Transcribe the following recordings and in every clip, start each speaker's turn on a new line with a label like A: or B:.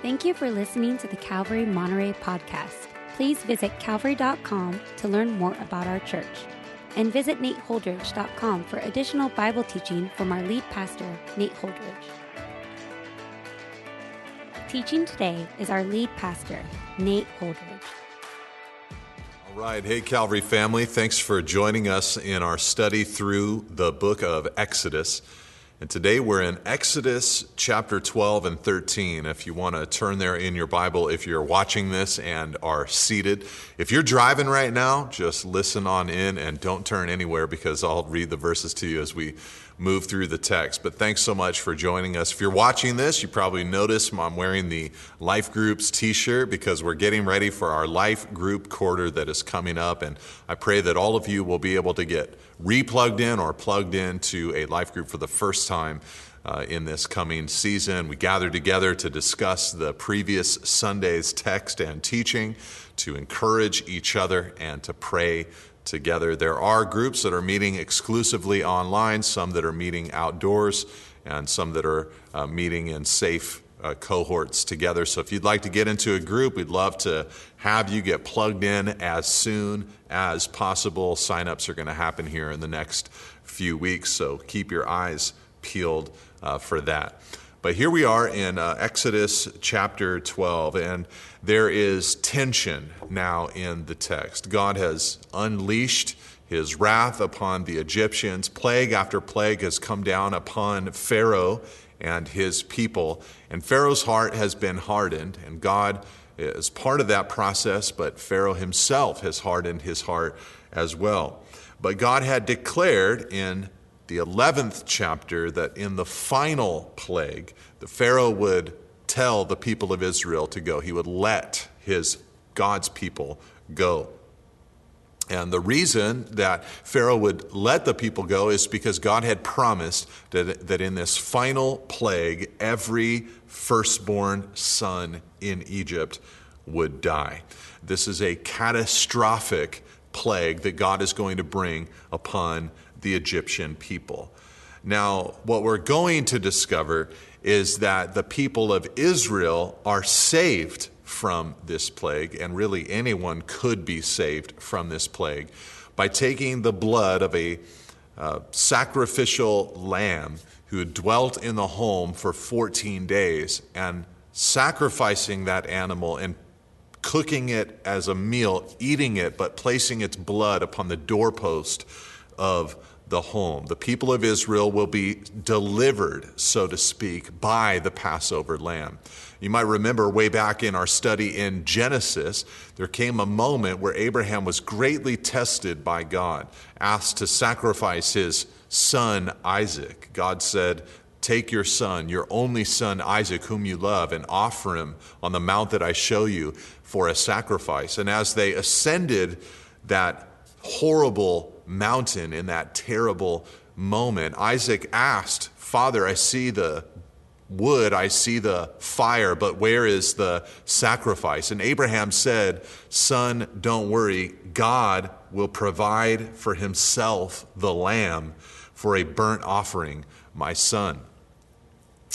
A: Thank you for listening to the Calvary Monterey podcast. Please visit calvary.com to learn more about our church. And visit nateholdridge.com for additional Bible teaching from our lead pastor, Nate Holdridge. Teaching today is our lead pastor, Nate Holdridge.
B: All right. Hey, Calvary family. Thanks for joining us in our study through the book of Exodus. And today we're in Exodus chapter 12 and 13. If you want to turn there in your Bible, if you're watching this and are seated. If you're driving right now, just listen on in and don't turn anywhere because I'll read the verses to you as we move through the text. But thanks so much for joining us. If you're watching this, you probably noticed I'm wearing the Life Groups t shirt because we're getting ready for our Life Group quarter that is coming up. And I pray that all of you will be able to get replugged in or plugged into a life group for the first time uh, in this coming season. We gather together to discuss the previous Sunday's text and teaching, to encourage each other, and to pray together. There are groups that are meeting exclusively online, some that are meeting outdoors, and some that are uh, meeting in safe uh, cohorts together. So if you'd like to get into a group, we'd love to have you get plugged in as soon as possible. Signups are going to happen here in the next few weeks, so keep your eyes peeled uh, for that. But here we are in uh, Exodus chapter 12, and there is tension now in the text. God has unleashed his wrath upon the Egyptians. Plague after plague has come down upon Pharaoh and his people. And Pharaoh's heart has been hardened, and God is part of that process, but Pharaoh himself has hardened his heart as well. But God had declared in the 11th chapter that in the final plague, the Pharaoh would tell the people of Israel to go. He would let his God's people go. And the reason that Pharaoh would let the people go is because God had promised that, that in this final plague, every firstborn son in Egypt would die. This is a catastrophic plague that God is going to bring upon the Egyptian people. Now, what we're going to discover is that the people of Israel are saved from this plague, and really anyone could be saved from this plague by taking the blood of a uh, sacrificial lamb who dwelt in the home for 14 days and sacrificing that animal and cooking it as a meal, eating it, but placing its blood upon the doorpost of the home. The people of Israel will be delivered, so to speak, by the Passover lamb. You might remember way back in our study in Genesis, there came a moment where Abraham was greatly tested by God, asked to sacrifice his son Isaac. God said, Take your son, your only son Isaac, whom you love, and offer him on the mount that I show you for a sacrifice. And as they ascended that horrible mountain in that terrible moment, Isaac asked, Father, I see the wood, I see the fire, but where is the sacrifice? And Abraham said, Son, don't worry. God will provide for himself the lamb for a burnt offering, my son.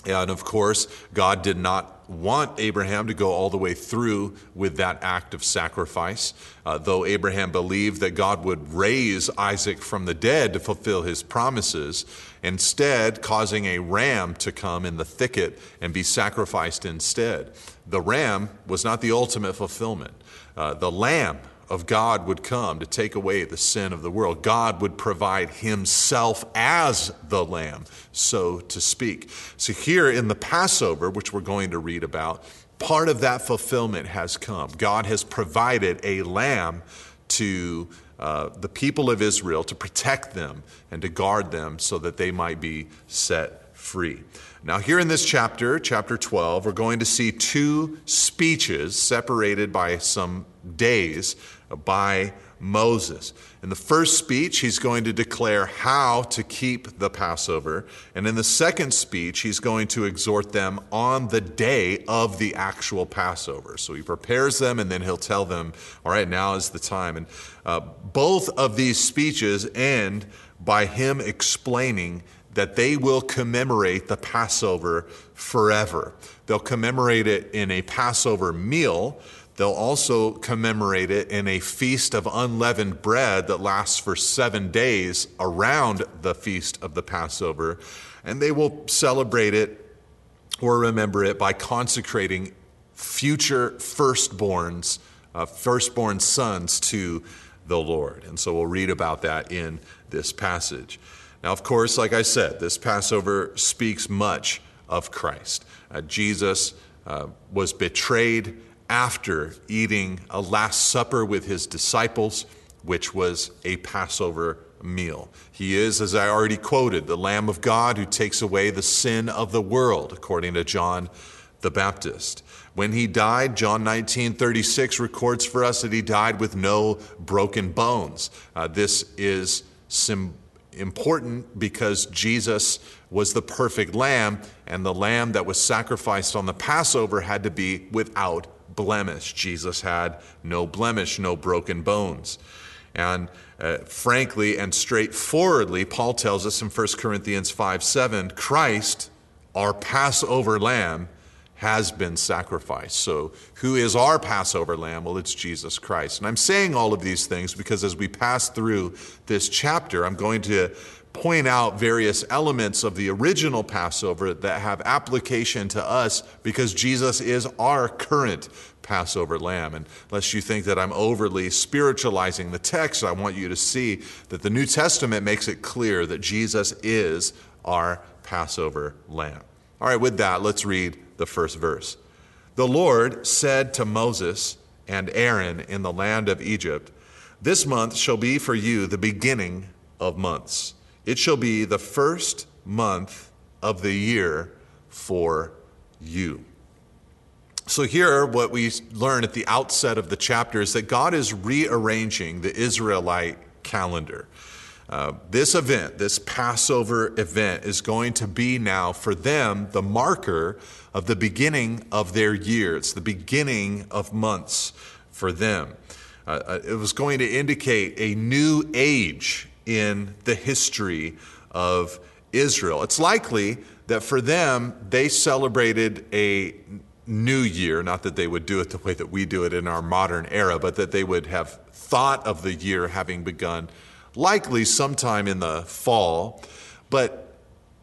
B: And of course, God did not want Abraham to go all the way through with that act of sacrifice. Uh, though Abraham believed that God would raise Isaac from the dead to fulfill his promises, instead, causing a ram to come in the thicket and be sacrificed instead. The ram was not the ultimate fulfillment. Uh, the lamb of God would come to take away the sin of the world. God would provide himself as the lamb, so to speak. So, here in the Passover, which we're going to read about, part of that fulfillment has come. God has provided a lamb to uh, the people of Israel to protect them and to guard them so that they might be set free. Now, here in this chapter, chapter 12, we're going to see two speeches separated by some days by Moses. In the first speech, he's going to declare how to keep the Passover. And in the second speech, he's going to exhort them on the day of the actual Passover. So he prepares them and then he'll tell them, all right, now is the time. And uh, both of these speeches end by him explaining that they will commemorate the Passover forever. They'll commemorate it in a Passover meal. They'll also commemorate it in a feast of unleavened bread that lasts for seven days around the feast of the Passover. And they will celebrate it or remember it by consecrating future firstborns, uh, firstborn sons to the Lord. And so we'll read about that in this passage. Now, of course, like I said, this Passover speaks much of Christ. Uh, Jesus uh, was betrayed after eating a Last Supper with his disciples, which was a Passover meal. He is, as I already quoted, the Lamb of God who takes away the sin of the world, according to John the Baptist. When he died, John 19 36 records for us that he died with no broken bones. Uh, this is sim- important because Jesus was the perfect lamb, and the lamb that was sacrificed on the Passover had to be without blemish. Jesus had no blemish, no broken bones. And uh, frankly and straightforwardly, Paul tells us in 1 Corinthians 5 7, Christ, our Passover lamb, has been sacrificed. So, who is our Passover lamb? Well, it's Jesus Christ. And I'm saying all of these things because as we pass through this chapter, I'm going to point out various elements of the original Passover that have application to us because Jesus is our current Passover lamb. And lest you think that I'm overly spiritualizing the text, I want you to see that the New Testament makes it clear that Jesus is our Passover lamb. All right, with that, let's read the first verse. The Lord said to Moses and Aaron in the land of Egypt, This month shall be for you the beginning of months. It shall be the first month of the year for you. So, here, what we learn at the outset of the chapter is that God is rearranging the Israelite calendar. Uh, this event, this Passover event, is going to be now for them the marker of the beginning of their year. It's the beginning of months for them. Uh, uh, it was going to indicate a new age in the history of Israel. It's likely that for them, they celebrated a new year, not that they would do it the way that we do it in our modern era, but that they would have thought of the year having begun likely sometime in the fall. But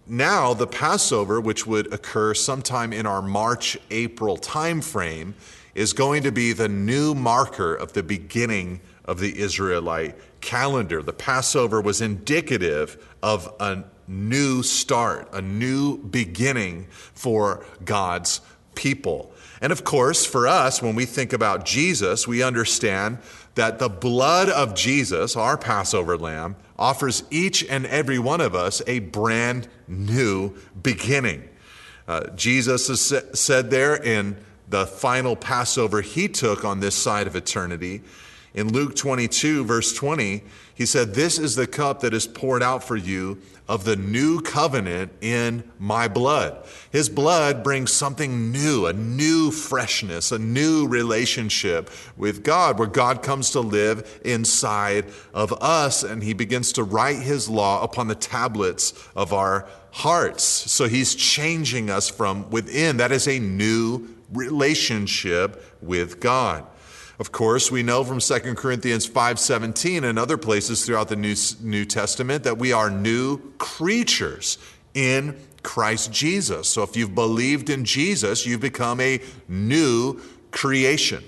B: now the Passover, which would occur sometime in our March April timeframe, is going to be the new marker of the beginning of the Israelite calendar. The Passover was indicative of a new start, a new beginning for God's people. And of course, for us, when we think about Jesus, we understand that the blood of Jesus, our Passover lamb, offers each and every one of us a brand new beginning. Uh, Jesus has said there in the final Passover he took on this side of eternity, in Luke 22, verse 20, he said, This is the cup that is poured out for you of the new covenant in my blood. His blood brings something new, a new freshness, a new relationship with God, where God comes to live inside of us and he begins to write his law upon the tablets of our hearts. So he's changing us from within. That is a new relationship with God. Of course, we know from 2 Corinthians 5:17 and other places throughout the New, New Testament that we are new creatures in Christ Jesus. So if you've believed in Jesus, you've become a new creation.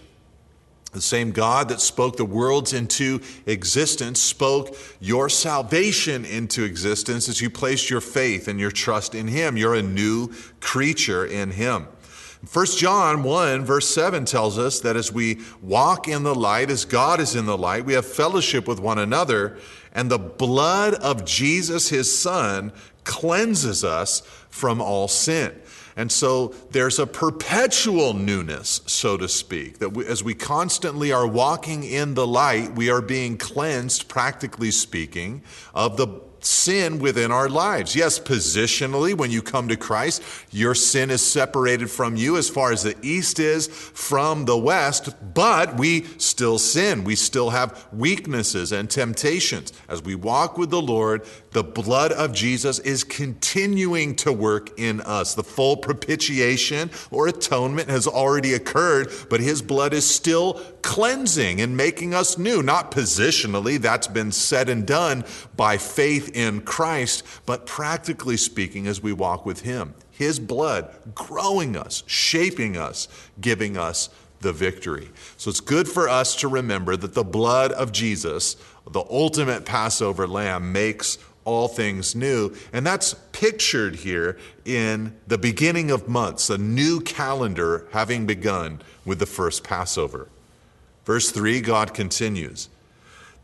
B: The same God that spoke the worlds into existence spoke your salvation into existence as you placed your faith and your trust in Him. You're a new creature in Him. 1 John 1, verse 7 tells us that as we walk in the light, as God is in the light, we have fellowship with one another, and the blood of Jesus, his Son, cleanses us from all sin. And so there's a perpetual newness, so to speak, that we, as we constantly are walking in the light, we are being cleansed, practically speaking, of the sin within our lives. Yes, positionally, when you come to Christ, your sin is separated from you as far as the east is from the west, but we still sin. We still have weaknesses and temptations. As we walk with the Lord, the blood of Jesus is continuing to work in us. The full propitiation or atonement has already occurred, but his blood is still cleansing and making us new. Not positionally, that's been said and done by faith in Christ, but practically speaking, as we walk with him. His blood growing us, shaping us, giving us the victory. So it's good for us to remember that the blood of Jesus, the ultimate Passover lamb, makes all things new. And that's pictured here in the beginning of months, a new calendar having begun with the first Passover. Verse 3, God continues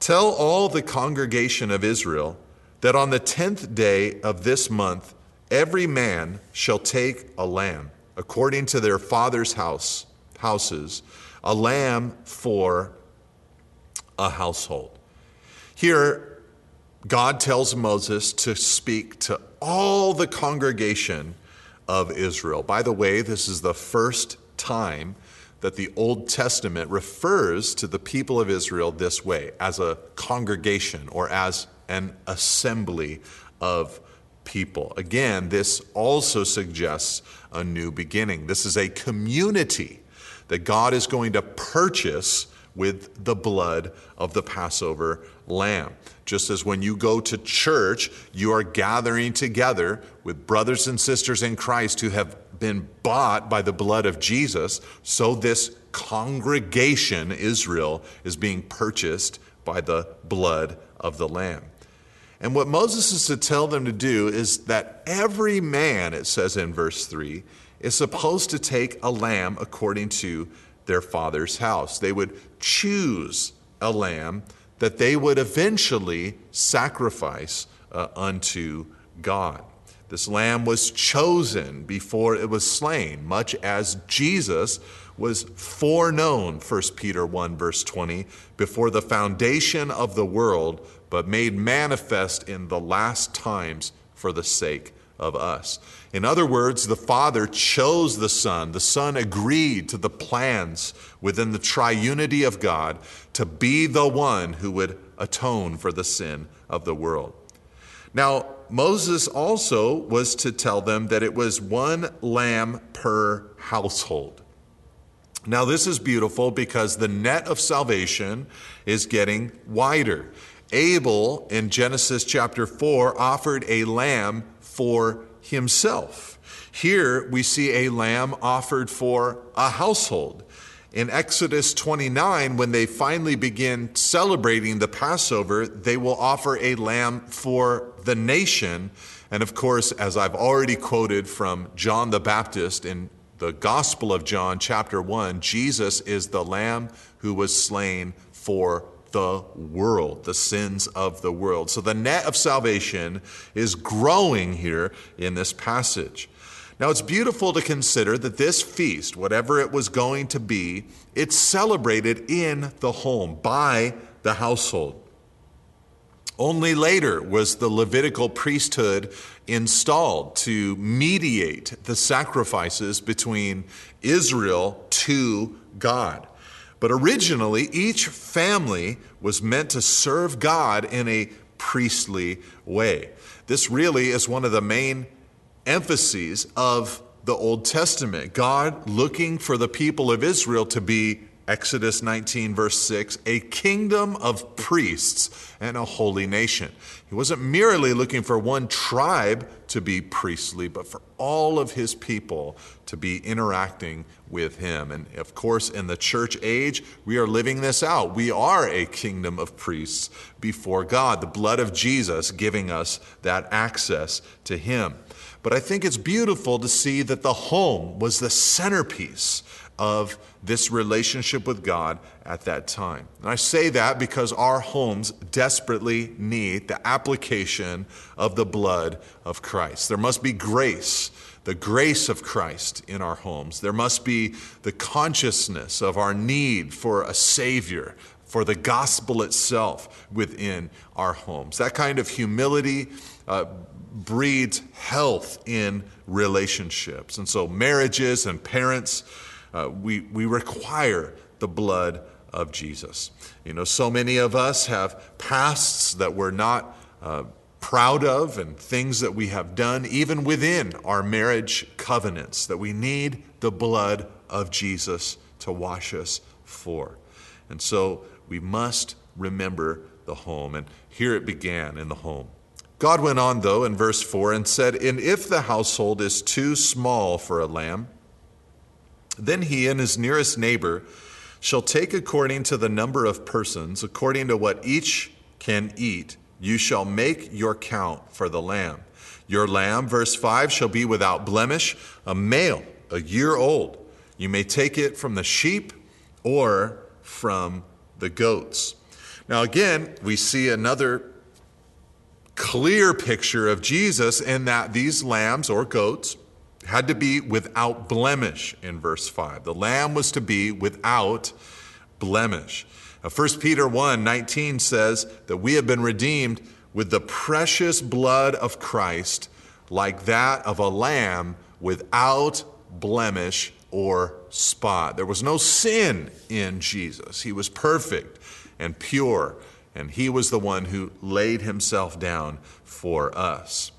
B: Tell all the congregation of Israel that on the tenth day of this month, every man shall take a lamb according to their father's house houses, a lamb for a household. Here, God tells Moses to speak to all the congregation of Israel. By the way, this is the first time that the Old Testament refers to the people of Israel this way as a congregation or as an assembly of people. Again, this also suggests a new beginning. This is a community that God is going to purchase with the blood of the Passover lamb. Just as when you go to church, you are gathering together with brothers and sisters in Christ who have been bought by the blood of Jesus, so this congregation, Israel, is being purchased by the blood of the lamb. And what Moses is to tell them to do is that every man, it says in verse 3, is supposed to take a lamb according to their father's house. They would choose a lamb that they would eventually sacrifice uh, unto God. This lamb was chosen before it was slain, much as Jesus was foreknown, 1 Peter 1, verse 20, before the foundation of the world, but made manifest in the last times for the sake of us. In other words, the Father chose the Son. The Son agreed to the plans within the triunity of God to be the one who would atone for the sin of the world. Now, Moses also was to tell them that it was one lamb per household. Now, this is beautiful because the net of salvation is getting wider. Abel in Genesis chapter 4 offered a lamb for himself. Here we see a lamb offered for a household. In Exodus 29, when they finally begin celebrating the Passover, they will offer a lamb for the nation. And of course, as I've already quoted from John the Baptist in the Gospel of John, chapter 1, Jesus is the lamb who was slain for the world, the sins of the world. So the net of salvation is growing here in this passage. Now it's beautiful to consider that this feast, whatever it was going to be, it's celebrated in the home by the household. Only later was the Levitical priesthood installed to mediate the sacrifices between Israel to God. But originally, each family was meant to serve God in a priestly way. This really is one of the main emphases of the Old Testament. God looking for the people of Israel to be Exodus 19, verse 6, a kingdom of priests and a holy nation. He wasn't merely looking for one tribe to be priestly, but for all of his people to be interacting with him. And of course, in the church age, we are living this out. We are a kingdom of priests before God, the blood of Jesus giving us that access to him. But I think it's beautiful to see that the home was the centerpiece of this relationship with God at that time. And I say that because our homes desperately need the application of the blood of Christ. There must be grace, the grace of Christ in our homes. There must be the consciousness of our need for a Savior, for the gospel itself within our homes. That kind of humility uh, breeds health in relationships. And so, marriages and parents uh, we, we require the blood of Jesus. You know, so many of us have pasts that were not uh, proud of and things that we have done, even within our marriage covenants, that we need the blood of Jesus to wash us for. And so we must remember the home. And here it began in the home. God went on, though, in verse 4 and said, And if the household is too small for a lamb, then he and his nearest neighbor shall take according to the number of persons, according to what each can eat, you shall make your count for the lamb. Your lamb, verse 5, shall be without blemish, a male, a year old. You may take it from the sheep or from the goats. Now, again, we see another clear picture of Jesus in that these lambs or goats had to be without blemish in verse 5. The lamb was to be without blemish. Uh, now, 1 Peter 1 19 says that we have been redeemed with the precious blood of Christ, like that of a lamb without blemish or spot. There was no sin in Jesus. He was perfect and pure, and He was the one who laid Himself down for us.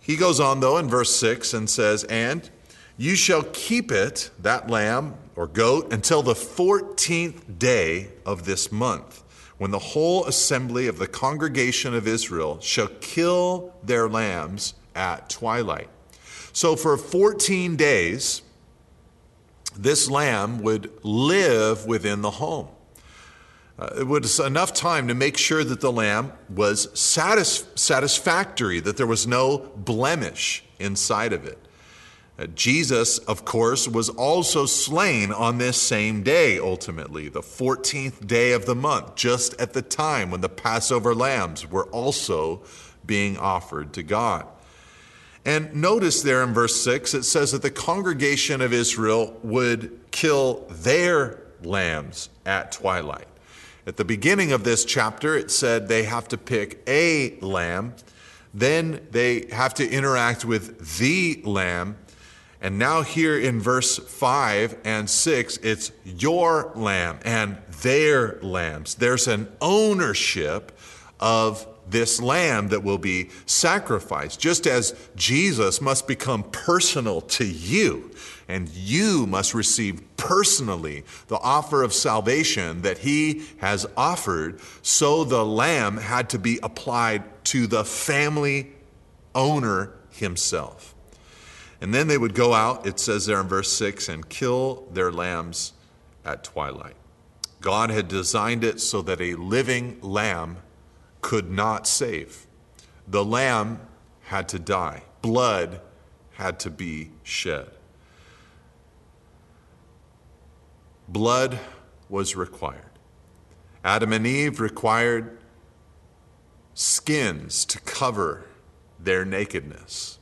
B: He goes on, though, in verse 6 and says, And you shall keep it, that lamb or goat, until the 14th day of this month, when the whole assembly of the congregation of Israel shall kill their lambs at twilight. So for 14 days, this lamb would live within the home. Uh, it was enough time to make sure that the lamb was satis- satisfactory, that there was no blemish inside of it. Uh, Jesus, of course, was also slain on this same day, ultimately, the 14th day of the month, just at the time when the Passover lambs were also being offered to God. And notice there in verse 6, it says that the congregation of Israel would kill their lambs at twilight. At the beginning of this chapter, it said they have to pick a lamb, then they have to interact with the lamb. And now, here in verse 5 and 6, it's your lamb and their lambs. There's an ownership of this lamb that will be sacrificed, just as Jesus must become personal to you and you must receive personally the offer of salvation that he has offered, so the lamb had to be applied to the family owner himself. And then they would go out, it says there in verse 6, and kill their lambs at twilight. God had designed it so that a living lamb could not save. The lamb had to die, blood had to be shed. blood was required. Adam and Eve required skins to cover their nakedness.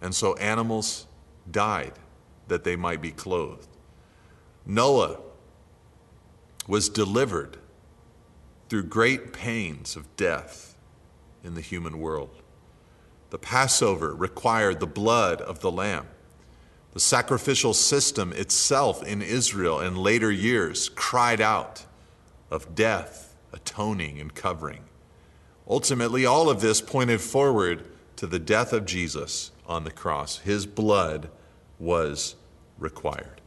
B: And so animals died that they might be clothed. Noah was delivered through great pains of death in the human world. The Passover required the blood of the lamb. The sacrificial system itself in Israel in later years cried out of death, atoning, and covering. Ultimately, all of this pointed forward to the death of Jesus on the cross. His blood was required.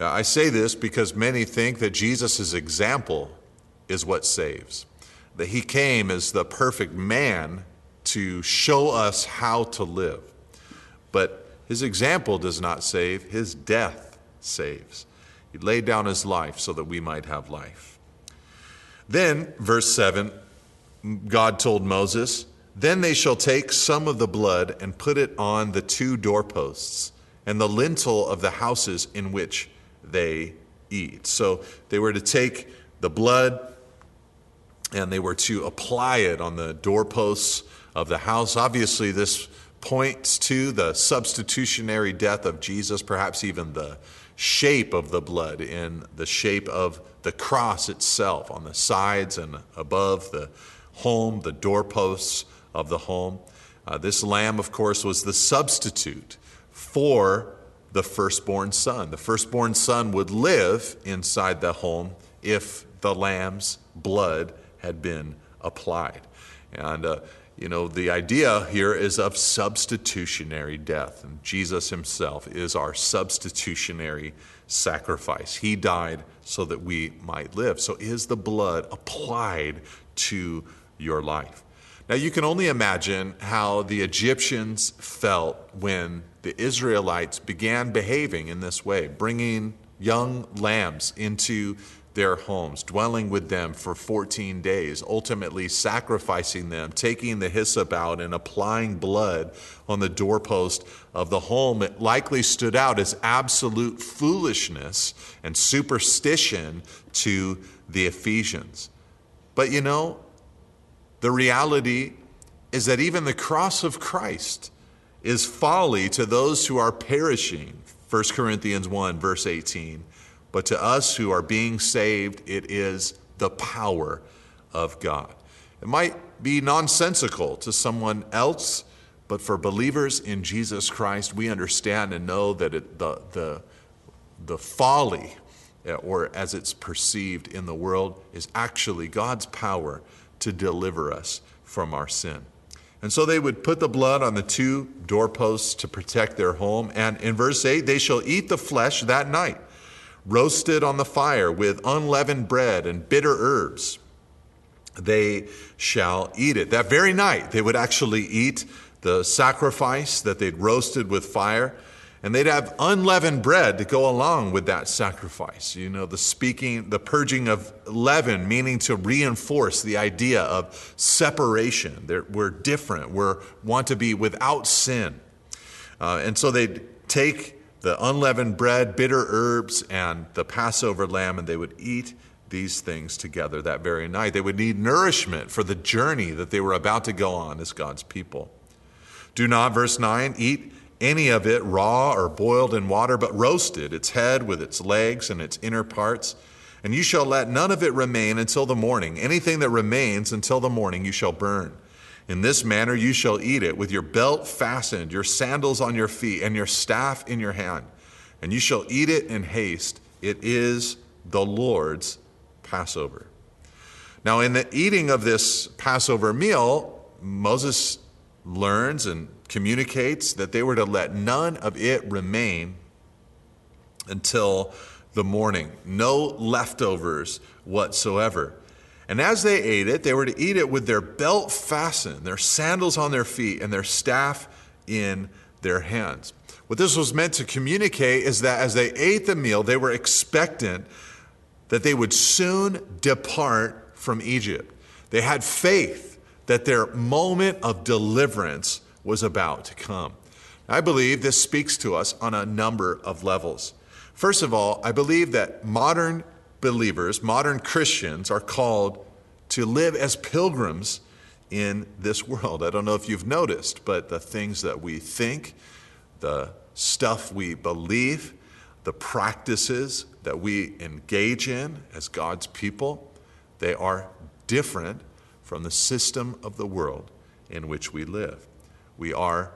B: I say this because many think that Jesus' example is what saves, that he came as the perfect man to show us how to live. But his example does not save, his death saves. He laid down his life so that we might have life. Then, verse 7, God told Moses, Then they shall take some of the blood and put it on the two doorposts and the lintel of the houses in which they eat. So they were to take the blood and they were to apply it on the doorposts of the house. Obviously, this points to the substitutionary death of Jesus, perhaps even the shape of the blood in the shape of the cross itself on the sides and above the home, the doorposts of the home. Uh, this lamb, of course, was the substitute for the firstborn son. The firstborn son would live inside the home if the lamb's blood had been applied. And, uh, you know, the idea here is of substitutionary death. And Jesus himself is our substitutionary sacrifice. He died so that we might live. So is the blood applied to your life? Now, you can only imagine how the Egyptians felt when the Israelites began behaving in this way, bringing young lambs into their homes, dwelling with them for 14 days, ultimately sacrificing them, taking the hyssop out and applying blood on the doorpost of the home. It likely stood out as absolute foolishness and superstition to the Egyptians. But you know, the reality is that even the cross of Christ is folly to those who are perishing. 1 Corinthians 1, verse 18. But to us who are being saved, it is the power of God. It might be nonsensical to someone else, but for believers in Jesus Christ, we understand and know that it, the, the, the folly, eh, or as it's perceived in the world, is actually God's power to deliver us from our sin. And so they would put the blood on the two doorposts to protect their home. And in verse 8, they shall eat the flesh that night, roasted on the fire with unleavened bread and bitter herbs. They shall eat it. That very night, they would actually eat the sacrifice that they'd roasted with fire. And they'd have unleavened bread to go along with that sacrifice. You know, the speaking, the purging of leaven, meaning to reinforce the idea of separation. They're, we're different. We want to be without sin. Uh, and so they'd take the unleavened bread, bitter herbs, and the Passover lamb, and they would eat these things together that very night. They would need nourishment for the journey that they were about to go on as God's people. Do not, verse 9, eat any of it raw or boiled in water, but roasted, its head with its legs and its inner parts. And you shall let none of it remain until the morning. Anything that remains until the morning you shall burn. In this manner you shall eat it, with your belt fastened, your sandals on your feet, and your staff in your hand. And you shall eat it in haste. It is the Lord's Passover. Now, in the eating of this Passover meal, Moses learns and communicates that they were to let none of it remain until the morning, no leftovers whatsoever. And as they ate it, they were to eat it with their belt fastened, their sandals on their feet, and their staff in their hands. What this was meant to communicate is that as they ate the meal, they were expectant that they would soon depart from Egypt. They had faith that their moment of deliverance was about to come. I believe this speaks to us on a number of levels. First of all, I believe that modern believers, modern Christians, are called to live as pilgrims in this world. I don't know if you've noticed, but the things that we think, the stuff we believe, the practices that we engage in as God's people, they are different from the system of the world in which we live. We are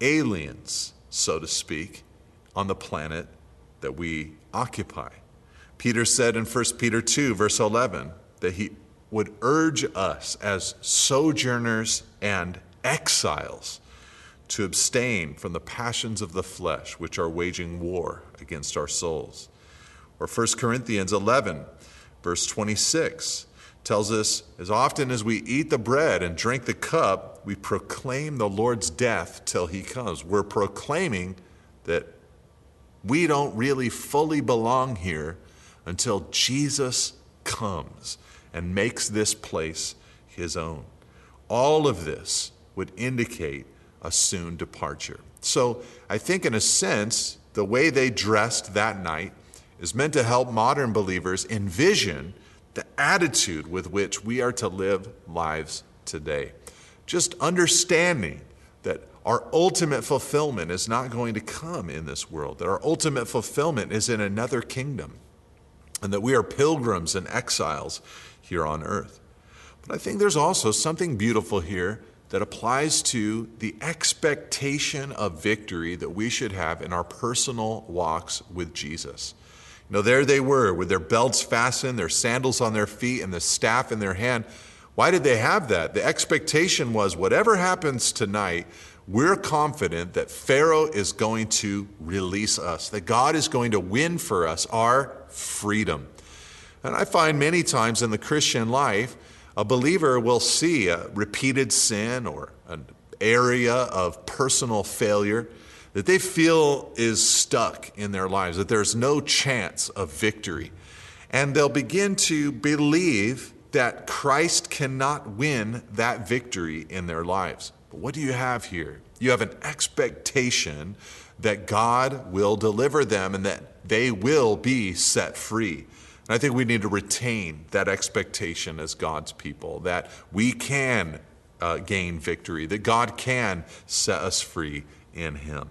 B: aliens, so to speak, on the planet that we occupy. Peter said in 1 Peter 2, verse 11, that he would urge us as sojourners and exiles to abstain from the passions of the flesh, which are waging war against our souls. Or 1 Corinthians 11, verse 26, tells us as often as we eat the bread and drink the cup, we proclaim the Lord's death till he comes. We're proclaiming that we don't really fully belong here until Jesus comes and makes this place his own. All of this would indicate a soon departure. So I think, in a sense, the way they dressed that night is meant to help modern believers envision the attitude with which we are to live lives today. Just understanding that our ultimate fulfillment is not going to come in this world, that our ultimate fulfillment is in another kingdom, and that we are pilgrims and exiles here on earth. But I think there's also something beautiful here that applies to the expectation of victory that we should have in our personal walks with Jesus. Know, there they were with their belts fastened, their sandals on their feet, and the staff in their hand. Why did they have that? The expectation was whatever happens tonight, we're confident that Pharaoh is going to release us, that God is going to win for us our freedom. And I find many times in the Christian life, a believer will see a repeated sin or an area of personal failure that they feel is stuck in their lives, that there's no chance of victory. And they'll begin to believe that Christ cannot win that victory in their lives. But what do you have here? You have an expectation that God will deliver them and that they will be set free. And I think we need to retain that expectation as God's people that we can uh, gain victory, that God can set us free in Him.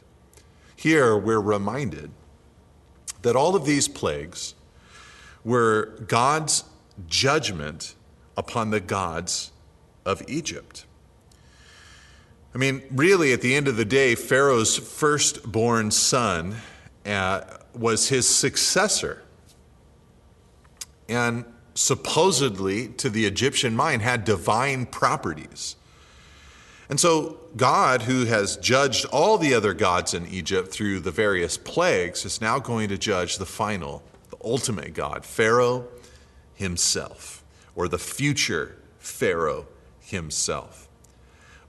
B: Here we're reminded that all of these plagues were God's judgment upon the gods of Egypt. I mean, really, at the end of the day, Pharaoh's firstborn son uh, was his successor. And supposedly, to the Egyptian mind, had divine properties. And so, God, who has judged all the other gods in Egypt through the various plagues, is now going to judge the final, the ultimate God, Pharaoh himself, or the future Pharaoh himself.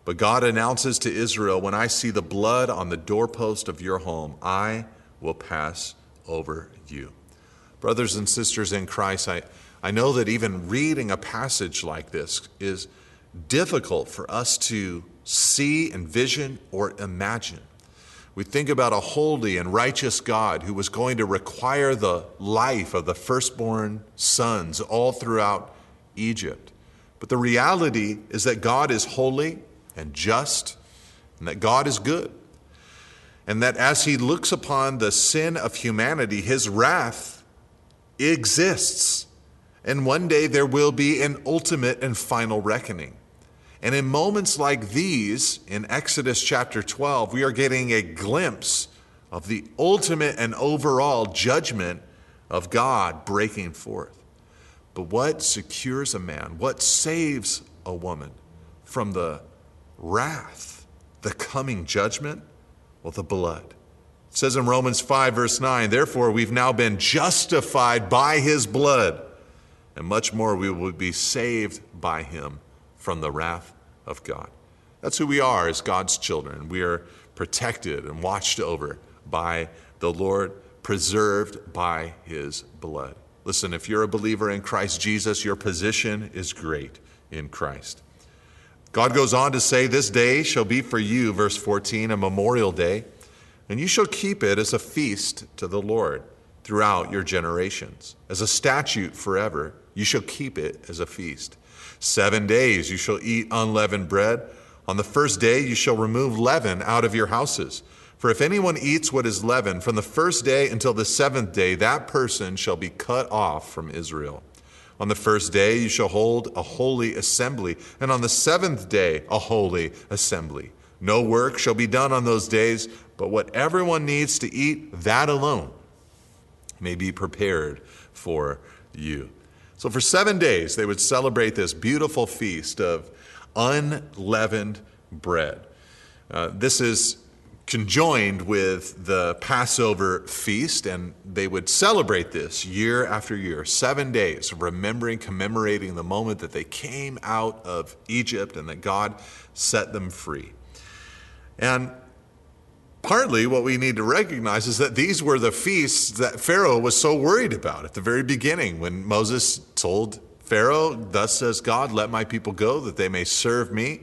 B: But God announces to Israel, When I see the blood on the doorpost of your home, I will pass over you. Brothers and sisters in Christ, I, I know that even reading a passage like this is difficult for us to see, envision, or imagine. We think about a holy and righteous God who was going to require the life of the firstborn sons all throughout Egypt. But the reality is that God is holy and just, and that God is good. And that as he looks upon the sin of humanity, his wrath exists. And one day there will be an ultimate and final reckoning. And in moments like these, in Exodus chapter 12, we are getting a glimpse of the ultimate and overall judgment of God breaking forth. But what secures a man? What saves a woman from the wrath, the coming judgment? Well, the blood. It says in Romans 5, verse 9, therefore we've now been justified by his blood, and much more we will be saved by him from the wrath of God. That's who we are as God's children. We are protected and watched over by the Lord, preserved by his blood. Listen, if you're a believer in Christ Jesus, your position is great in Christ. God goes on to say, This day shall be for you, verse 14, a memorial day, and you shall keep it as a feast to the Lord throughout your generations. As a statute forever, you shall keep it as a feast. Seven days you shall eat unleavened bread. On the first day you shall remove leaven out of your houses. For if anyone eats what is leavened from the first day until the seventh day, that person shall be cut off from Israel. On the first day you shall hold a holy assembly, and on the seventh day a holy assembly. No work shall be done on those days, but what everyone needs to eat, that alone may be prepared for you. So for seven days, they would celebrate this beautiful feast of unleavened bread. Uh, this is conjoined with the Passover feast, and they would celebrate this year after year, seven days, remembering, commemorating the moment that they came out of Egypt and that God set them free. And partly what we need to recognize is that these were the feasts that Pharaoh was so worried about at the very beginning when Moses told Pharaoh, Thus says God, let my people go that they may serve me.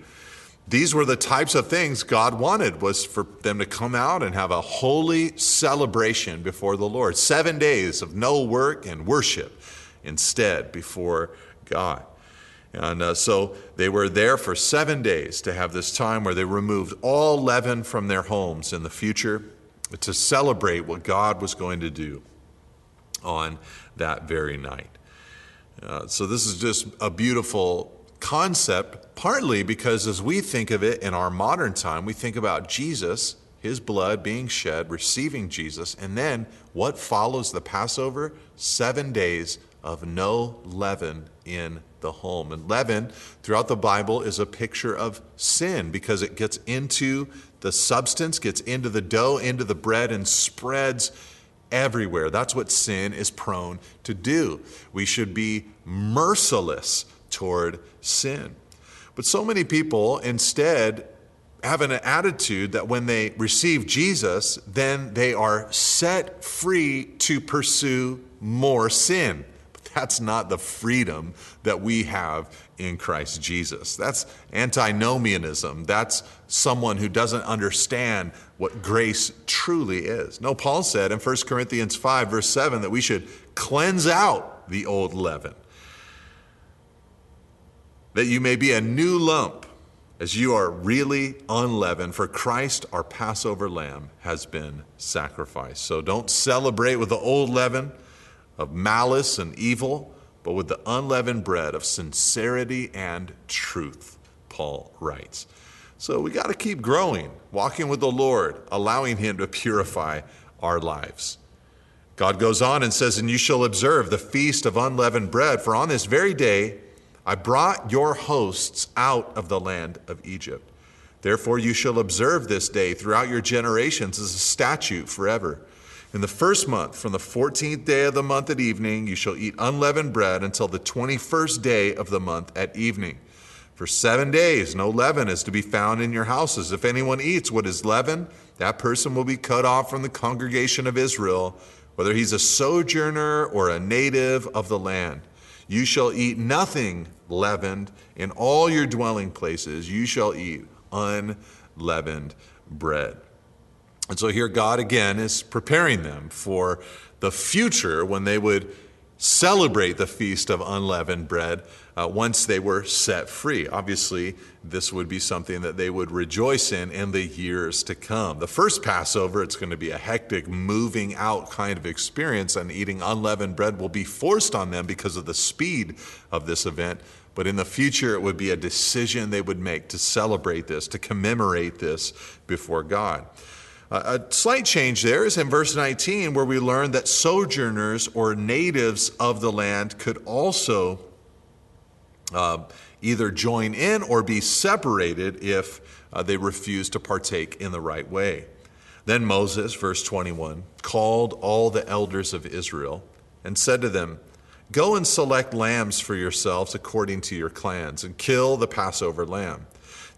B: These were the types of things God wanted was for them to come out and have a holy celebration before the Lord. 7 days of no work and worship instead before God. And uh, so they were there for seven days to have this time where they removed all leaven from their homes in the future to celebrate what God was going to do on that very night. Uh, so, this is just a beautiful concept, partly because as we think of it in our modern time, we think about Jesus, his blood being shed, receiving Jesus, and then what follows the Passover? Seven days of no leaven in the home. And leaven throughout the Bible is a picture of sin because it gets into the substance, gets into the dough, into the bread, and spreads everywhere. That's what sin is prone to do. We should be merciless toward sin. But so many people instead have an attitude that when they receive Jesus, then they are set free to pursue more sin. That's not the freedom that we have in Christ Jesus. That's antinomianism. That's someone who doesn't understand what grace truly is. No, Paul said in 1 Corinthians 5, verse 7, that we should cleanse out the old leaven, that you may be a new lump as you are really unleavened, for Christ, our Passover lamb, has been sacrificed. So don't celebrate with the old leaven of malice and evil, but with the unleavened bread of sincerity and truth, Paul writes. So we got to keep growing, walking with the Lord, allowing Him to purify our lives. God goes on and says, And you shall observe the feast of unleavened bread, for on this very day I brought your hosts out of the land of Egypt. Therefore you shall observe this day throughout your generations as a statute forever. In the first month, from the fourteenth day of the month at evening, you shall eat unleavened bread until the twenty first day of the month at evening. For seven days, no leaven is to be found in your houses. If anyone eats what is leavened, that person will be cut off from the congregation of Israel, whether he's a sojourner or a native of the land. You shall eat nothing leavened in all your dwelling places. You shall eat unleavened bread. And so here God again is preparing them for the future when they would celebrate the feast of unleavened bread uh, once they were set free. Obviously, this would be something that they would rejoice in in the years to come. The first Passover, it's going to be a hectic, moving out kind of experience, and eating unleavened bread will be forced on them because of the speed of this event. But in the future, it would be a decision they would make to celebrate this, to commemorate this before God. A slight change there is in verse 19, where we learn that sojourners or natives of the land could also uh, either join in or be separated if uh, they refuse to partake in the right way. Then Moses, verse 21, called all the elders of Israel and said to them, Go and select lambs for yourselves according to your clans, and kill the Passover lamb.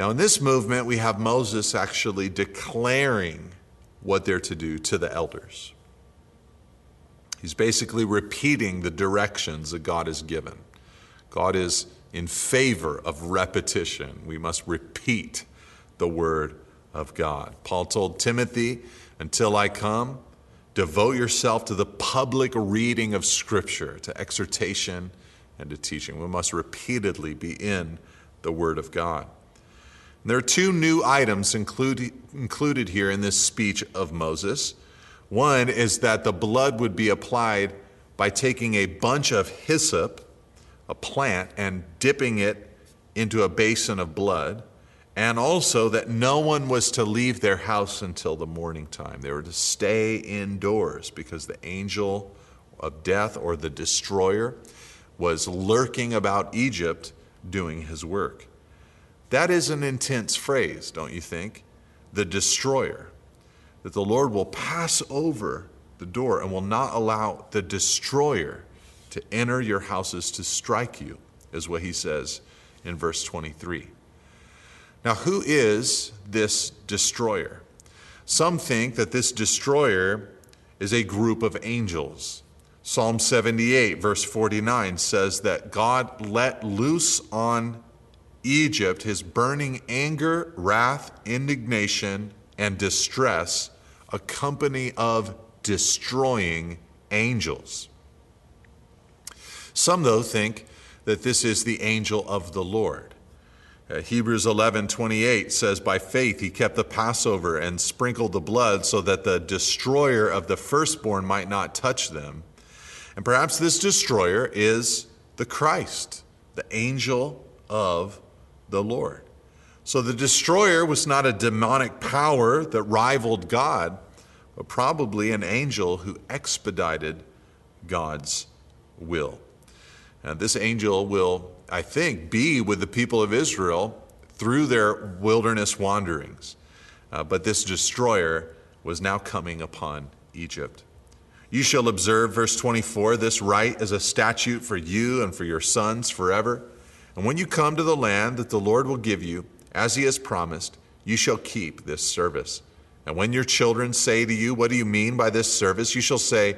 B: Now, in this movement, we have Moses actually declaring what they're to do to the elders. He's basically repeating the directions that God has given. God is in favor of repetition. We must repeat the word of God. Paul told Timothy, Until I come, devote yourself to the public reading of Scripture, to exhortation and to teaching. We must repeatedly be in the word of God. There are two new items include, included here in this speech of Moses. One is that the blood would be applied by taking a bunch of hyssop, a plant, and dipping it into a basin of blood, and also that no one was to leave their house until the morning time. They were to stay indoors because the angel of death or the destroyer was lurking about Egypt doing his work. That is an intense phrase, don't you think? The destroyer. That the Lord will pass over the door and will not allow the destroyer to enter your houses to strike you, is what he says in verse 23. Now, who is this destroyer? Some think that this destroyer is a group of angels. Psalm 78, verse 49 says that God let loose on Egypt his burning anger, wrath, indignation, and distress, a company of destroying angels. Some, though, think that this is the angel of the Lord. Uh, Hebrews 11 28 says, By faith he kept the Passover and sprinkled the blood so that the destroyer of the firstborn might not touch them. And perhaps this destroyer is the Christ, the angel of the Lord. So the destroyer was not a demonic power that rivaled God, but probably an angel who expedited God's will. And this angel will, I think, be with the people of Israel through their wilderness wanderings. Uh, but this destroyer was now coming upon Egypt. You shall observe, verse 24, this rite as a statute for you and for your sons forever. And when you come to the land that the Lord will give you, as he has promised, you shall keep this service. And when your children say to you, What do you mean by this service? you shall say,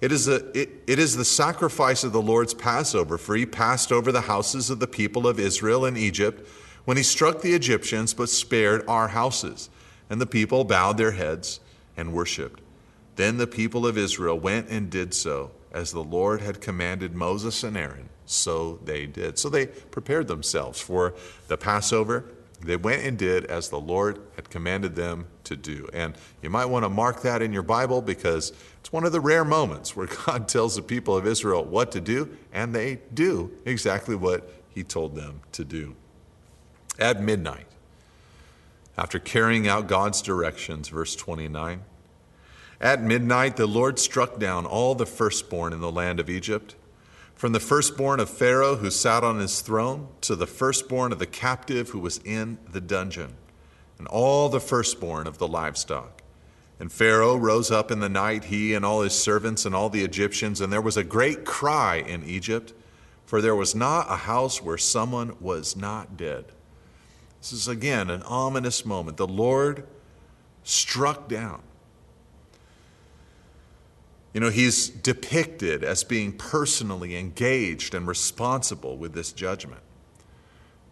B: it is, a, it, it is the sacrifice of the Lord's Passover, for he passed over the houses of the people of Israel in Egypt when he struck the Egyptians, but spared our houses. And the people bowed their heads and worshiped. Then the people of Israel went and did so, as the Lord had commanded Moses and Aaron, so they did. So they prepared themselves for the Passover. They went and did as the Lord had commanded them to do. And you might want to mark that in your Bible because it's one of the rare moments where God tells the people of Israel what to do, and they do exactly what he told them to do. At midnight, after carrying out God's directions, verse 29, at midnight the Lord struck down all the firstborn in the land of Egypt, from the firstborn of Pharaoh who sat on his throne to the firstborn of the captive who was in the dungeon, and all the firstborn of the livestock. And Pharaoh rose up in the night, he and all his servants and all the Egyptians, and there was a great cry in Egypt, for there was not a house where someone was not dead. This is again an ominous moment. The Lord struck down. You know, he's depicted as being personally engaged and responsible with this judgment.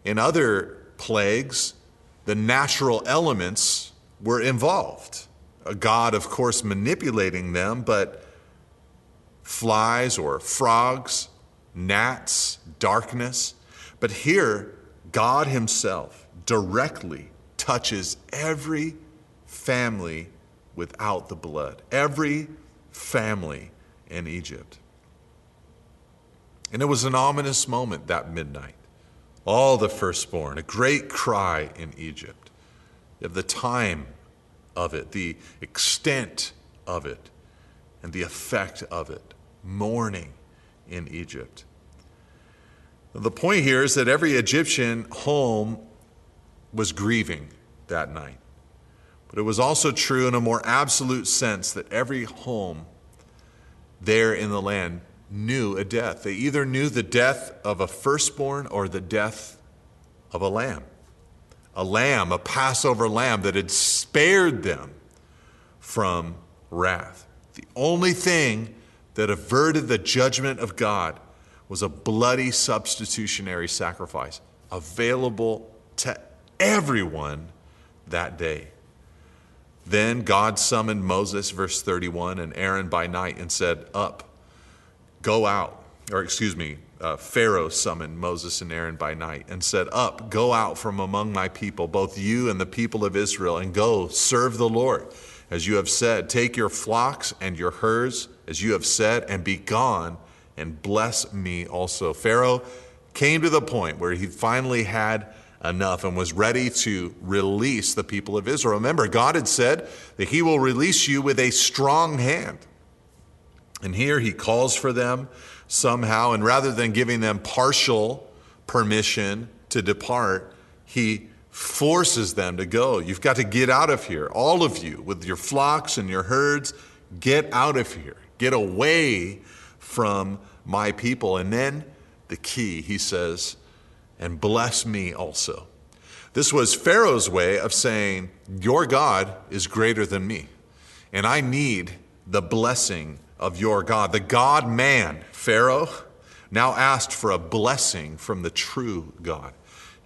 B: In other plagues, the natural elements were involved God, of course, manipulating them, but flies or frogs, gnats, darkness. But here, God Himself directly touches every family without the blood, every family in Egypt. And it was an ominous moment that midnight. All the firstborn, a great cry in Egypt. Of the time of it, the extent of it, and the effect of it. Mourning in Egypt. The point here is that every Egyptian home was grieving that night. But it was also true in a more absolute sense that every home there in the land knew a death. They either knew the death of a firstborn or the death of a lamb a lamb, a Passover lamb that had spared them from wrath. The only thing that averted the judgment of God was a bloody substitutionary sacrifice available to everyone that day. Then God summoned Moses, verse 31, and Aaron by night and said, Up, go out, or excuse me, uh, Pharaoh summoned Moses and Aaron by night and said, Up, go out from among my people, both you and the people of Israel, and go serve the Lord. As you have said, take your flocks and your herds, as you have said, and be gone, and bless me also. Pharaoh came to the point where he finally had enough and was ready to release the people of Israel. Remember, God had said that he will release you with a strong hand. And here he calls for them somehow, and rather than giving them partial permission to depart, he forces them to go. You've got to get out of here, all of you, with your flocks and your herds. Get out of here. Get away from my people. And then the key, he says, and bless me also. This was Pharaoh's way of saying, Your God is greater than me, and I need the blessing of your God. The God man, Pharaoh, now asked for a blessing from the true God.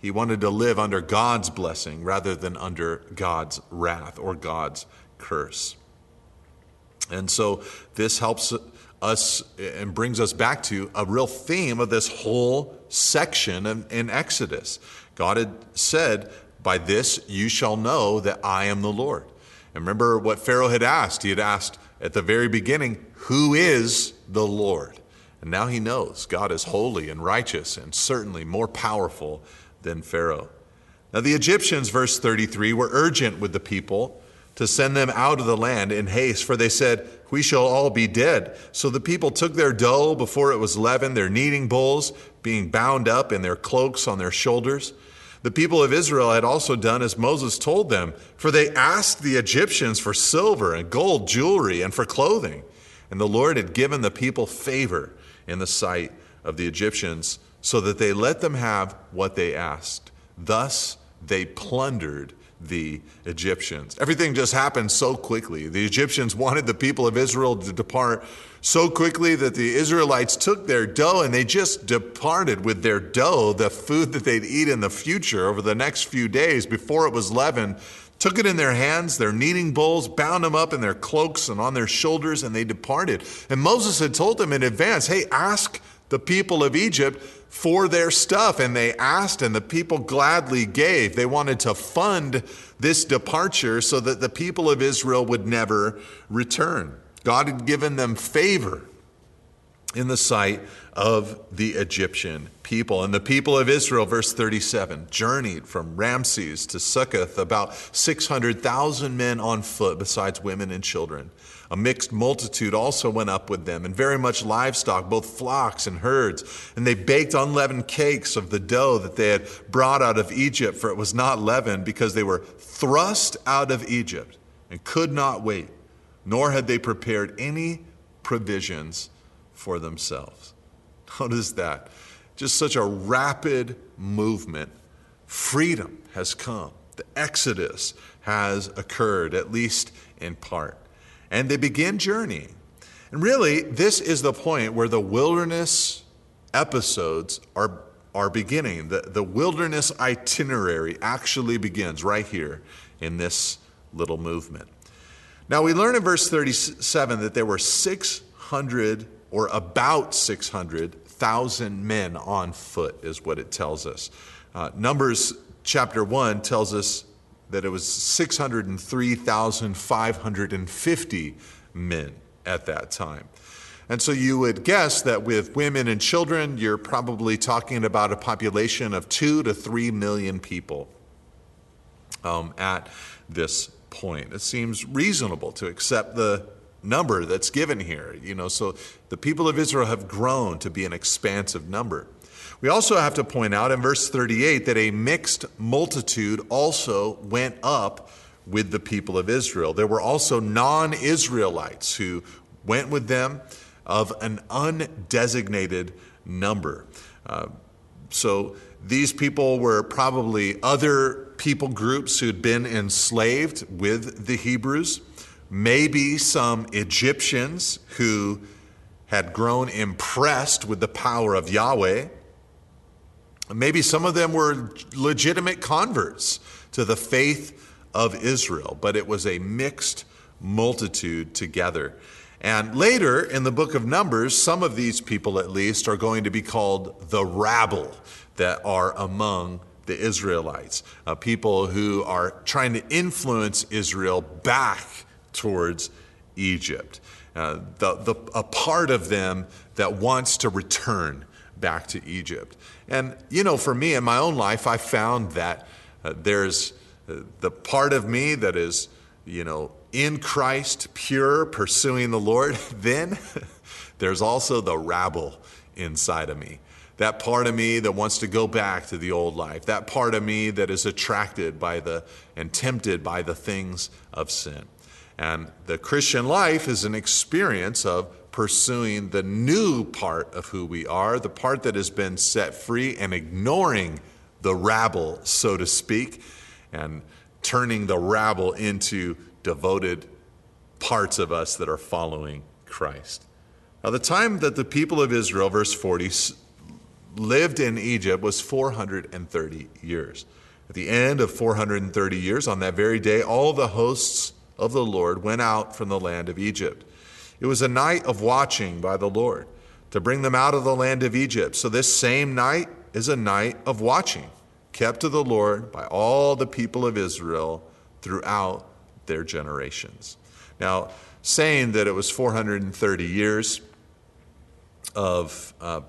B: He wanted to live under God's blessing rather than under God's wrath or God's curse. And so this helps us and brings us back to a real theme of this whole section in, in Exodus. God had said, By this you shall know that I am the Lord. And remember what Pharaoh had asked. He had asked at the very beginning, Who is the Lord? And now he knows God is holy and righteous and certainly more powerful than Pharaoh. Now, the Egyptians, verse 33, were urgent with the people to send them out of the land in haste, for they said, We shall all be dead. So the people took their dough before it was leavened, their kneading bowls being bound up in their cloaks on their shoulders. The people of Israel had also done as Moses told them, for they asked the Egyptians for silver and gold jewelry and for clothing. And the Lord had given the people favor in the sight of the Egyptians, so that they let them have what they asked. Thus they plundered the Egyptians. Everything just happened so quickly. The Egyptians wanted the people of Israel to depart so quickly that the Israelites took their dough and they just departed with their dough, the food that they'd eat in the future over the next few days before it was leavened. Took it in their hands, their kneading bowls, bound them up in their cloaks and on their shoulders, and they departed. And Moses had told them in advance, hey, ask the people of Egypt for their stuff. And they asked, and the people gladly gave. They wanted to fund this departure so that the people of Israel would never return. God had given them favor in the sight of the Egyptian people. And the people of Israel, verse 37, journeyed from Ramses to Succoth, about 600,000 men on foot, besides women and children. A mixed multitude also went up with them, and very much livestock, both flocks and herds. And they baked unleavened cakes of the dough that they had brought out of Egypt, for it was not leavened, because they were thrust out of Egypt and could not wait, nor had they prepared any provisions for themselves. Notice that. Just such a rapid movement. Freedom has come. The Exodus has occurred, at least in part and they begin journeying. And really, this is the point where the wilderness episodes are, are beginning. The, the wilderness itinerary actually begins right here in this little movement. Now, we learn in verse 37 that there were 600 or about 600,000 men on foot, is what it tells us. Uh, Numbers chapter 1 tells us that it was 603,550 men at that time. And so you would guess that with women and children, you're probably talking about a population of two to three million people um, at this point. It seems reasonable to accept the number that's given here. You know, so the people of Israel have grown to be an expansive number. We also have to point out in verse 38 that a mixed multitude also went up with the people of Israel. There were also non Israelites who went with them of an undesignated number. Uh, so these people were probably other people groups who'd been enslaved with the Hebrews, maybe some Egyptians who had grown impressed with the power of Yahweh Maybe some of them were legitimate converts to the faith of Israel, but it was a mixed multitude together. And later in the book of Numbers, some of these people at least are going to be called the rabble that are among the Israelites, uh, people who are trying to influence Israel back towards Egypt. Uh, the, the, a part of them that wants to return back to Egypt. And, you know, for me in my own life, I found that uh, there's uh, the part of me that is, you know, in Christ, pure, pursuing the Lord. Then there's also the rabble inside of me. That part of me that wants to go back to the old life. That part of me that is attracted by the and tempted by the things of sin. And the Christian life is an experience of pursuing the new part of who we are, the part that has been set free, and ignoring the rabble, so to speak, and turning the rabble into devoted parts of us that are following Christ. Now, the time that the people of Israel, verse 40, lived in Egypt was 430 years. At the end of 430 years, on that very day, all the hosts of the Lord went out from the land of Egypt. It was a night of watching by the Lord to bring them out of the land of Egypt. So, this same night is a night of watching, kept to the Lord by all the people of Israel throughout their generations. Now, saying that it was 430 years of uh,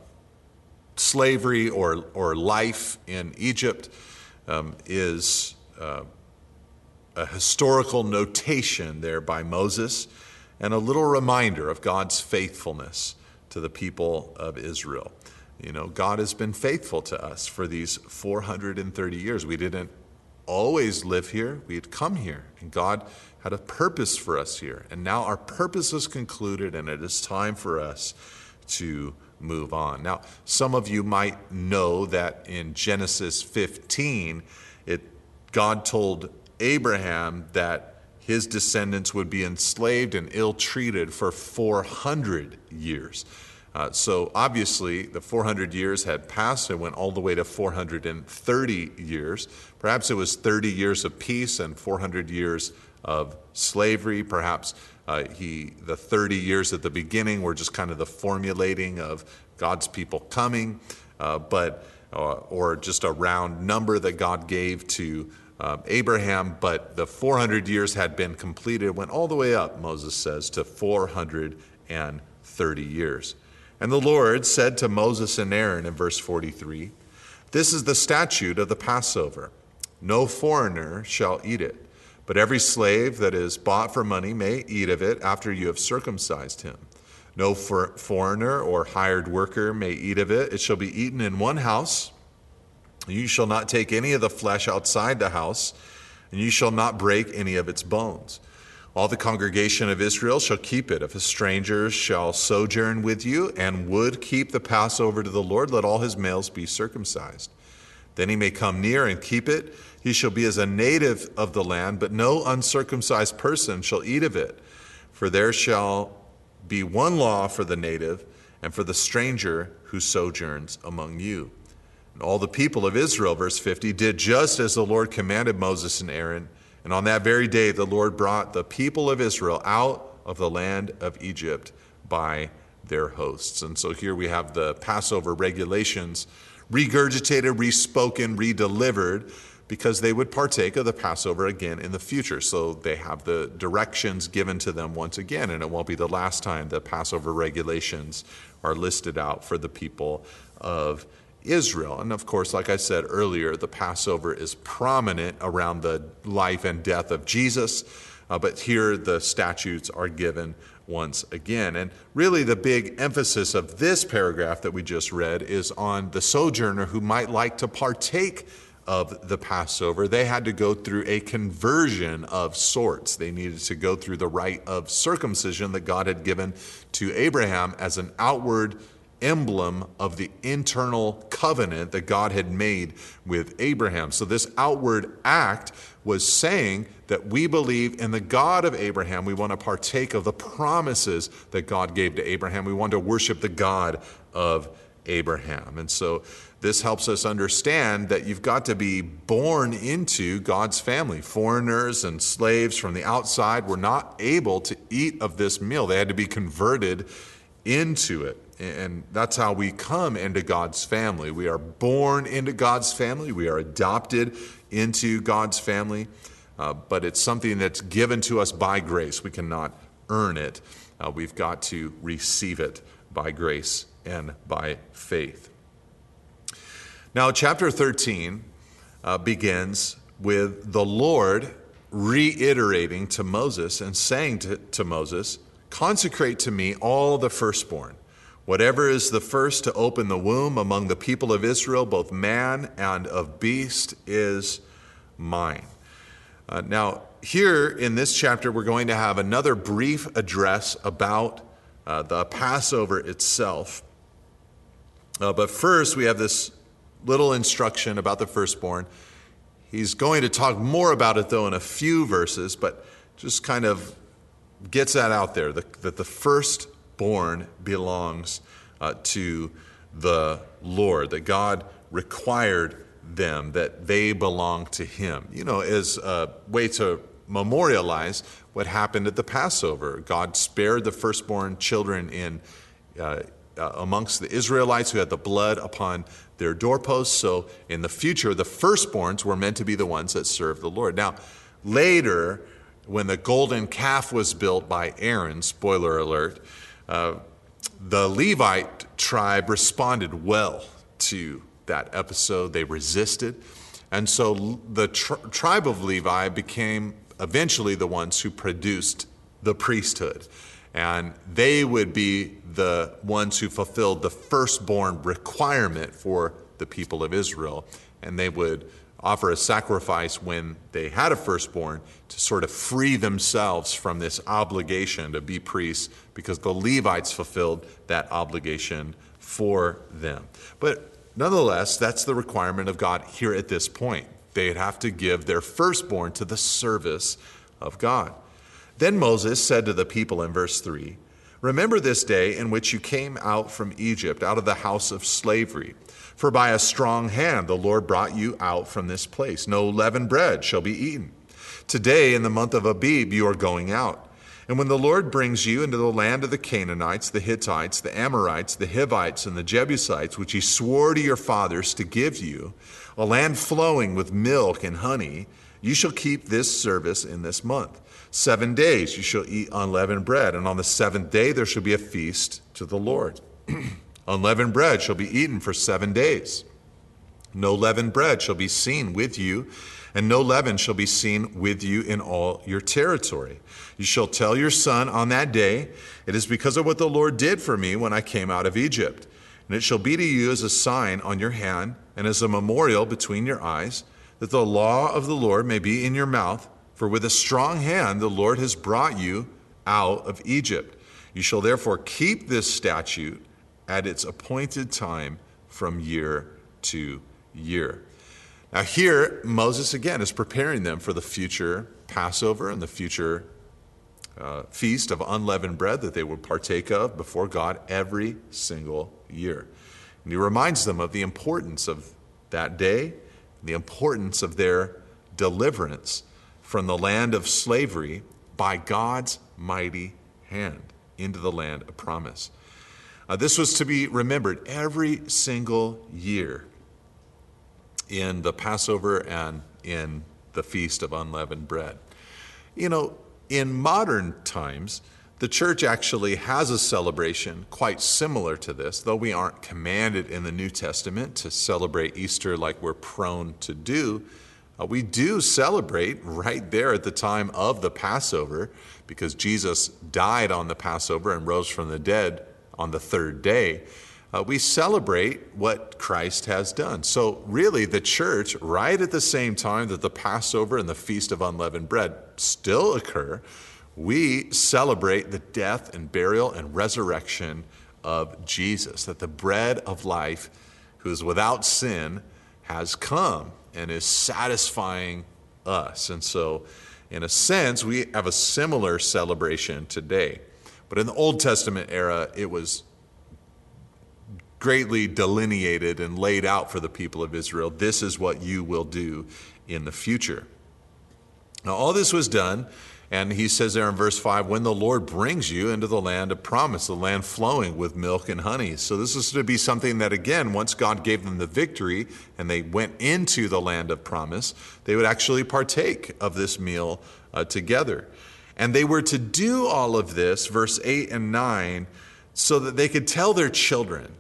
B: slavery or, or life in Egypt um, is uh, a historical notation there by Moses and a little reminder of God's faithfulness to the people of Israel. You know, God has been faithful to us for these 430 years. We didn't always live here, we had come here, and God had a purpose for us here. And now our purpose is concluded, and it is time for us to move on. Now, some of you might know that in Genesis 15, it, God told Abraham that his descendants would be enslaved and ill treated for 400 years. Uh, so obviously, the 400 years had passed and went all the way to 430 years. Perhaps it was 30 years of peace and 400 years of slavery. Perhaps uh, he, the 30 years at the beginning were just kind of the formulating of God's people coming, uh, but uh, or just a round number that God gave to uh, Abraham. But the 400 years had been completed, went all the way up, Moses says, to 430 years. And the Lord said to Moses and Aaron in verse 43 This is the statute of the Passover. No foreigner shall eat it. But every slave that is bought for money may eat of it after you have circumcised him. No for foreigner or hired worker may eat of it. It shall be eaten in one house. You shall not take any of the flesh outside the house, and you shall not break any of its bones. All the congregation of Israel shall keep it. If a stranger shall sojourn with you and would keep the Passover to the Lord, let all his males be circumcised. Then he may come near and keep it. He shall be as a native of the land, but no uncircumcised person shall eat of it. For there shall be one law for the native and for the stranger who sojourns among you. And all the people of Israel, verse 50, did just as the Lord commanded Moses and Aaron. And on that very day, the Lord brought the people of Israel out of the land of Egypt by their hosts. And so here we have the Passover regulations regurgitated, respoken, redelivered, because they would partake of the Passover again in the future. So they have the directions given to them once again, and it won't be the last time the Passover regulations are listed out for the people of Israel. And of course, like I said earlier, the Passover is prominent around the life and death of Jesus, uh, but here the statutes are given once again. And really, the big emphasis of this paragraph that we just read is on the sojourner who might like to partake of the Passover. They had to go through a conversion of sorts. They needed to go through the rite of circumcision that God had given to Abraham as an outward emblem of the internal covenant that God had made with Abraham. So, this outward act was saying that we believe in the God of Abraham. We want to partake of the promises that God gave to Abraham. We want to worship the God of Abraham. And so, this helps us understand that you've got to be born into God's family. Foreigners and slaves from the outside were not able to eat of this meal, they had to be converted into it. And that's how we come into God's family. We are born into God's family, we are adopted into God's family, uh, but it's something that's given to us by grace. We cannot earn it, uh, we've got to receive it by grace and by faith. Now, chapter 13 uh, begins with the Lord reiterating to Moses and saying to, to Moses, Consecrate to me all the firstborn Whatever is the first to open the womb among the people of Israel, both man and of beast, is mine. Uh, now, here in this chapter, we're going to have another brief address about uh, the Passover itself. Uh, but first, we have this little instruction about the firstborn. He's going to talk more about it, though, in a few verses, but just kind of gets that out there that, the the firstborn belongs uh, to the Lord, that God required them, that they belong to Him. You know, as a way to memorialize what happened at the Passover. God spared the firstborn children in uh, uh, amongst the Israelites who had the blood upon their doorposts. So in the future, the firstborns were meant to be the ones that served the Lord. Now, later, when the golden calf was built by Aaron, spoiler alert, uh, the Levite tribe responded well to that episode. They resisted. And so the tri- tribe of Levi became eventually the ones who produced the priesthood. And they would be the ones who fulfilled the firstborn requirement for the people of Israel. And they would offer a sacrifice when they had a firstborn to sort of free themselves from this obligation to be priests because the Levites fulfilled that obligation for them. But nonetheless, that's the requirement of God here at this point they'd have to give their firstborn to the service of God. Then Moses said to the people in verse 3 Remember this day in which you came out from Egypt, out of the house of slavery. For by a strong hand the Lord brought you out from this place. No leavened bread shall be eaten. Today, in the month of Abib, you are going out. And when the Lord brings you into the land of the Canaanites, the Hittites, the Amorites, the Hivites, and the Jebusites, which he swore to your fathers to give you, a land flowing with milk and honey, you shall keep this service in this month. Seven days you shall eat unleavened bread, and on the seventh day there shall be a feast to the Lord. unleavened bread shall be eaten for seven days. No leavened bread shall be seen with you, and no leaven shall be seen with you in all your territory. You shall tell your son on that day, It is because of what the Lord did for me when I came out of Egypt. And it shall be to you as a sign on your hand and as a memorial between your eyes, that the law of the Lord may be in your mouth. For with a strong hand the Lord has brought you out of Egypt. You shall therefore keep this statute at its appointed time from year to year. Now, here, Moses again is preparing them for the future Passover and the future uh, feast of unleavened bread that they would partake of before God every single year. And he reminds them of the importance of that day, the importance of their deliverance from the land of slavery by God's mighty hand into the land of promise. Uh, this was to be remembered every single year in the Passover and in the Feast of Unleavened Bread. You know, in modern times, the church actually has a celebration quite similar to this, though we aren't commanded in the New Testament to celebrate Easter like we're prone to do. Uh, we do celebrate right there at the time of the Passover because Jesus died on the Passover and rose from the dead on the third day. Uh, we celebrate what Christ has done. So, really, the church, right at the same time that the Passover and the Feast of Unleavened Bread still occur, we celebrate the death and burial and resurrection of Jesus, that the bread of life, who is without sin, has come and is satisfying us. And so, in a sense, we have a similar celebration today. But in the Old Testament era, it was greatly delineated and laid out for the people of Israel. This is what you will do in the future. Now, all this was done, and he says there in verse 5 when the Lord brings you into the land of promise, the land flowing with milk and honey. So, this is to be something that, again, once God gave them the victory and they went into the land of promise, they would actually partake of this meal uh, together. And they were to do all of this, verse 8 and 9, so that they could tell their children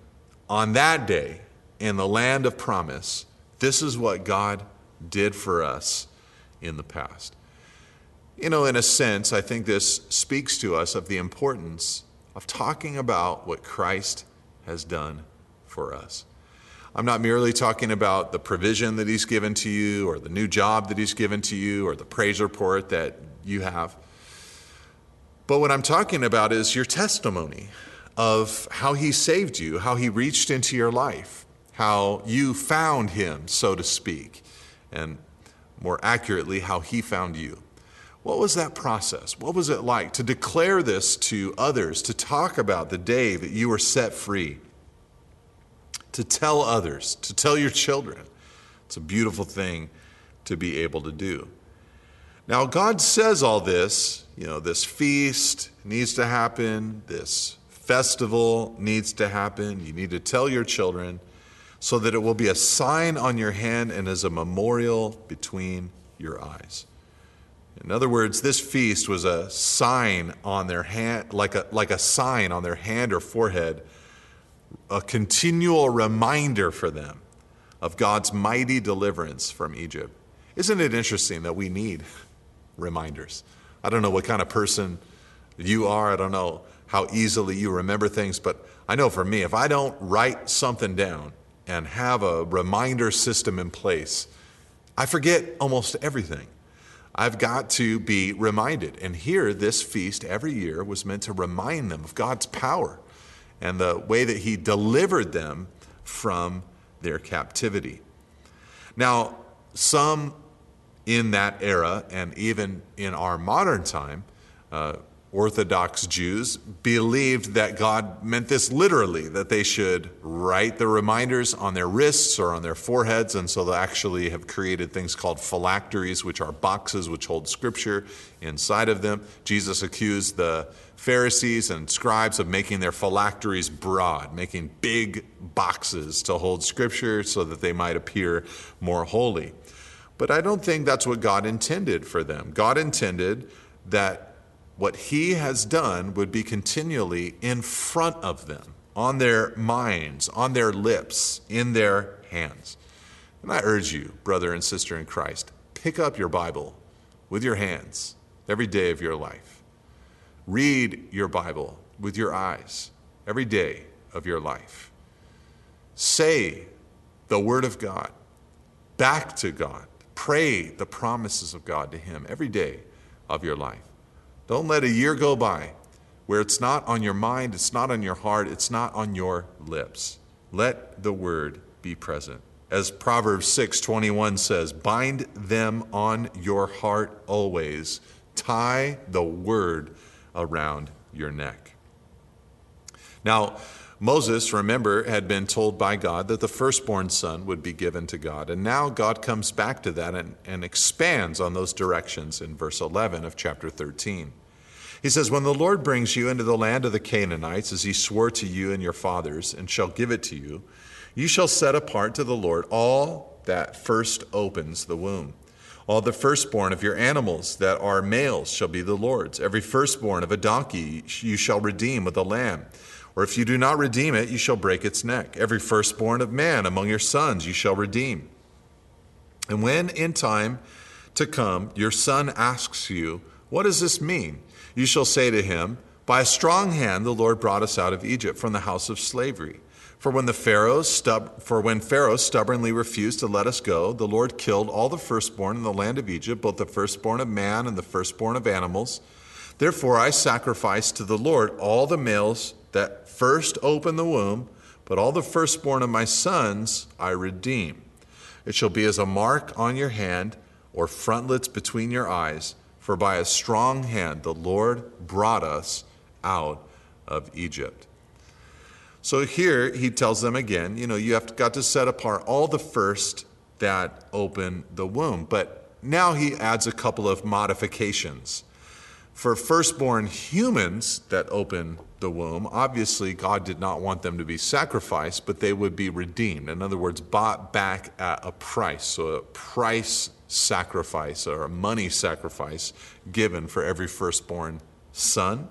B: on that day in the land of promise, this is what God did for us in the past. You know, in a sense, I think this speaks to us of the importance of talking about what Christ has done for us. I'm not merely talking about the provision that He's given to you, or the new job that He's given to you, or the praise report that you have. But what I'm talking about is your testimony of how he saved you, how he reached into your life, how you found him, so to speak, and more accurately, how he found you. What was that process? What was it like to declare this to others, to talk about the day that you were set free, to tell others, to tell your children? It's a beautiful thing to be able to do. Now, God says all this, you know, this feast needs to happen, this festival needs to happen. You need to tell your children so that it will be a sign on your hand and as a memorial between your eyes. In other words, this feast was a sign on their hand, like a, like a sign on their hand or forehead, a continual reminder for them of God's mighty deliverance from Egypt. Isn't it interesting that we need reminders? I don't know what kind of person you are. I don't know how easily you remember things, but I know for me, if I don't write something down and have a reminder system in place, I forget almost everything. I've got to be reminded. And here, this feast every year was meant to remind them of God's power and the way that He delivered them from their captivity. Now, some in that era and even in our modern time, uh, Orthodox Jews believed that God meant this literally, that they should write the reminders on their wrists or on their foreheads, and so they actually have created things called phylacteries, which are boxes which hold scripture inside of them. Jesus accused the Pharisees and scribes of making their phylacteries broad, making big boxes to hold scripture so that they might appear more holy. But I don't think that's what God intended for them. God intended that what he has done would be continually in front of them, on their minds, on their lips, in their hands. And I urge you, brother and sister in Christ, pick up your Bible with your hands every day of your life. Read your Bible with your eyes every day of your life. Say the Word of God back to God. Pray the promises of God to Him every day of your life. Don't let a year go by where it's not on your mind, it's not on your heart, it's not on your lips. Let the word be present. As Proverbs 6:21 says, bind them on your heart always. Tie the word around your neck. Now, Moses, remember, had been told by God that the firstborn son would be given to God. And now God comes back to that and, and expands on those directions in verse 11 of chapter 13. He says, When the Lord brings you into the land of the Canaanites, as he swore to you and your fathers, and shall give it to you, you shall set apart to the Lord all that first opens the womb. All the firstborn of your animals that are males shall be the Lord's. Every firstborn of a donkey you shall redeem with a lamb. Or if you do not redeem it, you shall break its neck. Every firstborn of man among your sons you shall redeem. And when in time to come your son asks you, What does this mean? You shall say to him, By a strong hand the Lord brought us out of Egypt from the house of slavery. For when the Pharaoh stub- for when Pharaoh stubbornly refused to let us go, the Lord killed all the firstborn in the land of Egypt, both the firstborn of man and the firstborn of animals. Therefore I sacrifice to the Lord all the males that first open the womb, but all the firstborn of my sons I redeem. It shall be as a mark on your hand or frontlets between your eyes, for by a strong hand the Lord brought us out of Egypt. So here he tells them again, you know, you have got to set apart all the first that open the womb. But now he adds a couple of modifications. For firstborn humans that open the womb, obviously God did not want them to be sacrificed, but they would be redeemed. In other words, bought back at a price. So a price sacrifice or a money sacrifice given for every firstborn son.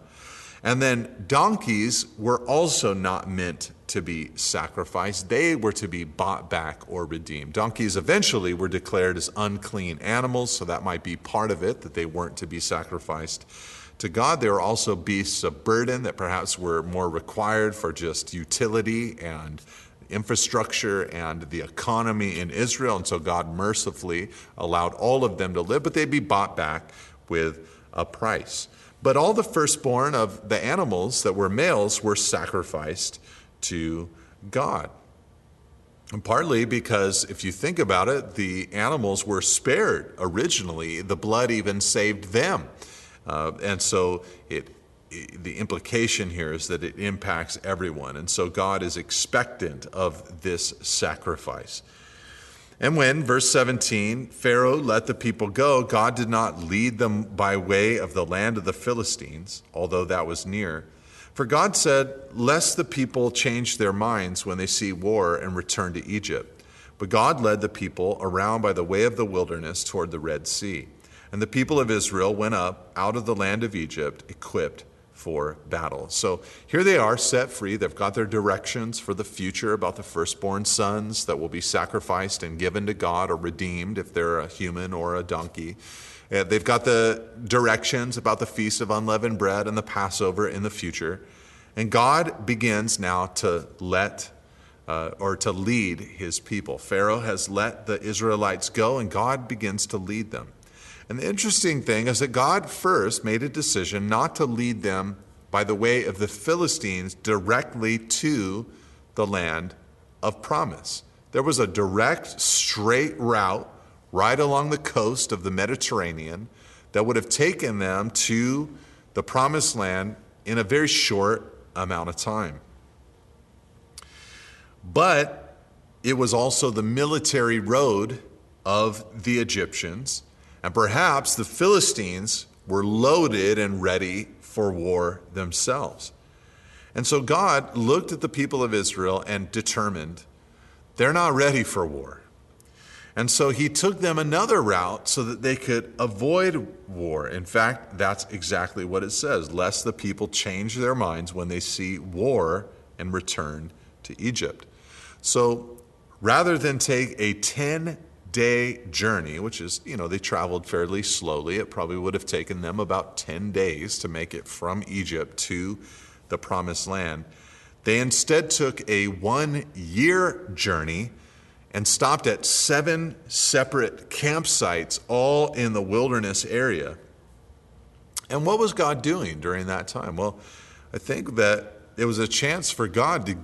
B: And then donkeys were also not meant to be sacrificed. They were to be bought back or redeemed. Donkeys eventually were declared as unclean animals, so that might be part of it, that they weren't to be sacrificed to God. They were also beasts of burden that perhaps were more required for just utility and infrastructure and the economy in Israel. And so God mercifully allowed all of them to live, but they'd be bought back with a price. But all the firstborn of the animals that were males were sacrificed to God. And partly because, if you think about it, the animals were spared originally. The blood even saved them. Uh, and so it, the implication here is that it impacts everyone. And so God is expectant of this sacrifice. And when, verse 17, Pharaoh let the people go, God did not lead them by way of the land of the Philistines, although that was near. For God said, Lest the people change their minds when they see war and return to Egypt. But God led the people around by the way of the wilderness toward the Red Sea. And the people of Israel went up out of the land of Egypt equipped for battle. So here they are set free. They've got their directions for the future about the firstborn sons that will be sacrificed and given to God or redeemed if they're a human or a donkey. Uh, they've got the directions about the Feast of Unleavened Bread and the Passover in the future. And God begins now to let uh, or to lead his people. Pharaoh has let the Israelites go, and God begins to lead them. And the interesting thing is that God first made a decision not to lead them by the way of the Philistines directly to the land of promise. There was a direct, straight route right along the coast of the Mediterranean that would have taken them to the promised land in a very short amount of time. But it was also the military road of the Egyptians and perhaps the Philistines were loaded and ready for war themselves. And so God looked at the people of Israel and determined they're not ready for war. And so he took them another route so that they could avoid war. In fact, that's exactly what it says lest the people change their minds when they see war and return to Egypt. So rather than take a 10 day journey, which is, you know, they traveled fairly slowly. It probably would have taken them about 10 days to make it from Egypt to the promised land. They instead took a one year journey and stopped at seven separate campsites, all in the wilderness area. And what was God doing during that time? Well, I think that it was a chance for God to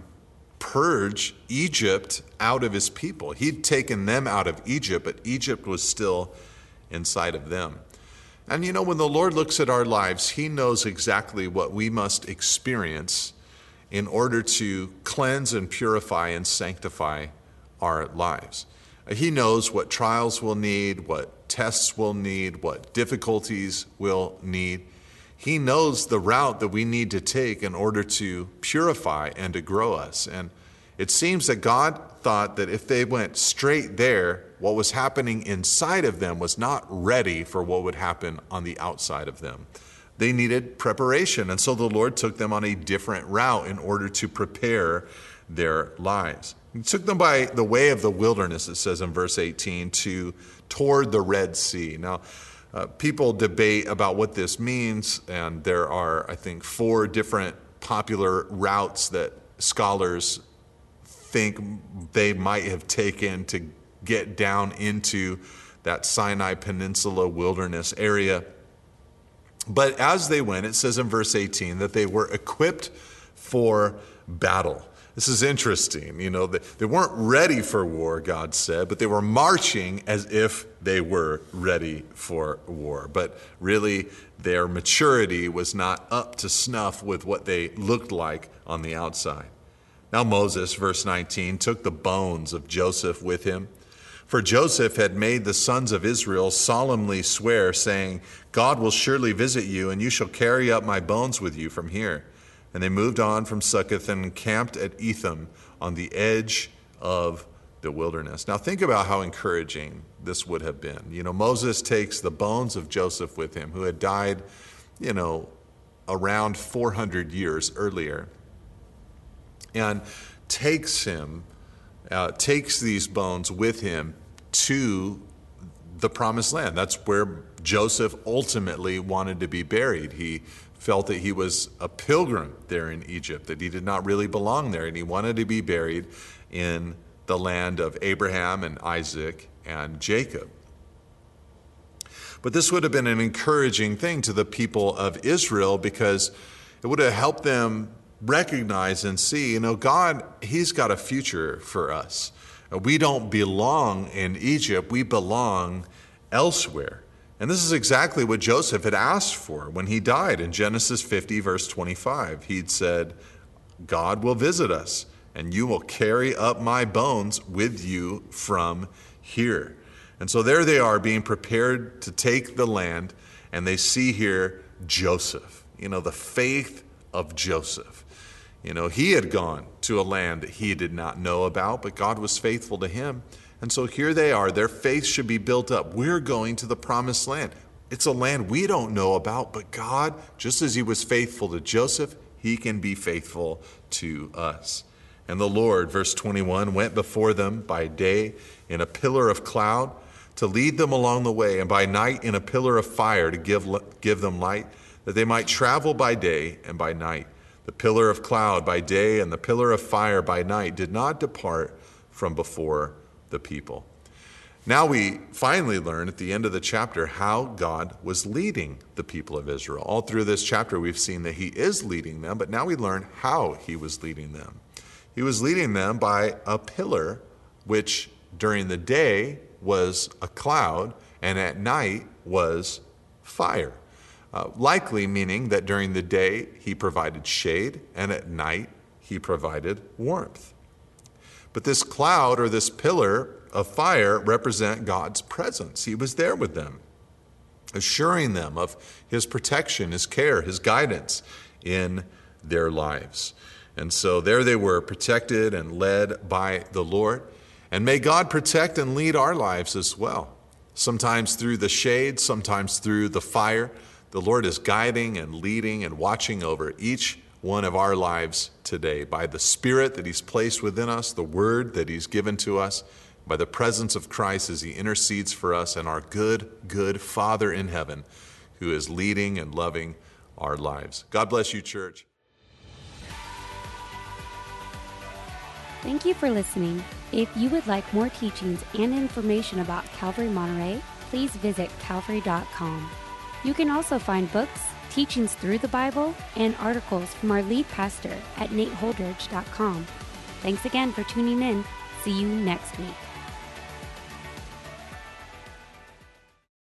B: purge Egypt out of his people. He'd taken them out of Egypt, but Egypt was still inside of them. And you know, when the Lord looks at our lives, he knows exactly what we must experience in order to cleanse and purify and sanctify our lives. He knows what trials we'll need, what tests we'll need, what difficulties we'll need. He knows the route that we need to take in order to purify and to grow us. And it seems that God thought that if they went straight there, what was happening inside of them was not ready for what would happen on the outside of them. They needed preparation. And so the Lord took them on a different route in order to prepare their lives. He took them by the way of the wilderness, it says in verse 18, to toward the Red Sea. Now, uh, people debate about what this means, and there are, I think, four different popular routes that scholars think they might have taken to get down into that Sinai Peninsula wilderness area. But as they went, it says in verse 18 that they were equipped for battle. This is interesting. You know, they, they weren't ready for war, God said, but they were marching as if they were ready for war. But really, their maturity was not up to snuff with what they looked like on the outside. Now, Moses, verse 19, took the bones of Joseph with him. For Joseph had made the sons of Israel solemnly swear, saying, God will surely visit you, and you shall carry up my bones with you from here. And they moved on from Succoth and camped at Etham on the edge of the wilderness. Now, think about how encouraging this would have been. You know, Moses takes the bones of Joseph with him, who had died, you know, around 400 years earlier, and takes him, uh, takes these bones with him to the promised land. That's where Joseph ultimately wanted to be buried. He felt that he was a pilgrim there in Egypt, that he did not really belong there, and he wanted to be buried in the land of Abraham and Isaac and Jacob. But this would have been an encouraging thing to the people of Israel because it would have helped them recognize and see, you know, God, He's got a future for us. We don't belong in Egypt, we belong elsewhere. And this is exactly what Joseph had asked for when he died in Genesis 50, verse 25. He'd said, God will visit us, and you will carry up my bones with you from here. And so there they are being prepared to take the land, and they see here Joseph, you know, the faith of Joseph. You know, he had gone to a land that he did not know about, but God was faithful to him. And so here they are. Their faith should be built up. We're going to the promised land. It's a land we don't know about, but God, just as he was faithful to Joseph, he can be faithful to us. And the Lord, verse 21, went before them by day in a pillar of cloud to lead them along the way, and by night in a pillar of fire to give, give them light, that they might travel by day and by night. The pillar of cloud by day and the pillar of fire by night did not depart from before the people. Now we finally learn at the end of the chapter how God was leading the people of Israel. All through this chapter, we've seen that He is leading them, but now we learn how He was leading them. He was leading them by a pillar, which during the day was a cloud, and at night was fire. Uh, likely meaning that during the day He provided shade, and at night He provided warmth. But this cloud or this pillar of fire represent God's presence. He was there with them, assuring them of his protection, his care, his guidance in their lives. And so there they were, protected and led by the Lord. And may God protect and lead our lives as well. Sometimes through the shade, sometimes through the fire. The Lord is guiding and leading and watching over each one of our lives today by the Spirit that He's placed within us, the Word that He's given to us, by the presence of Christ as He intercedes for us, and our good, good Father in heaven who is leading and loving our lives. God bless you, church.
A: Thank you for listening. If you would like more teachings and information about Calvary Monterey, please visit calvary.com. You can also find books, teachings through the Bible, and articles from our lead pastor at nateholdridge.com. Thanks again for tuning in. See you next week.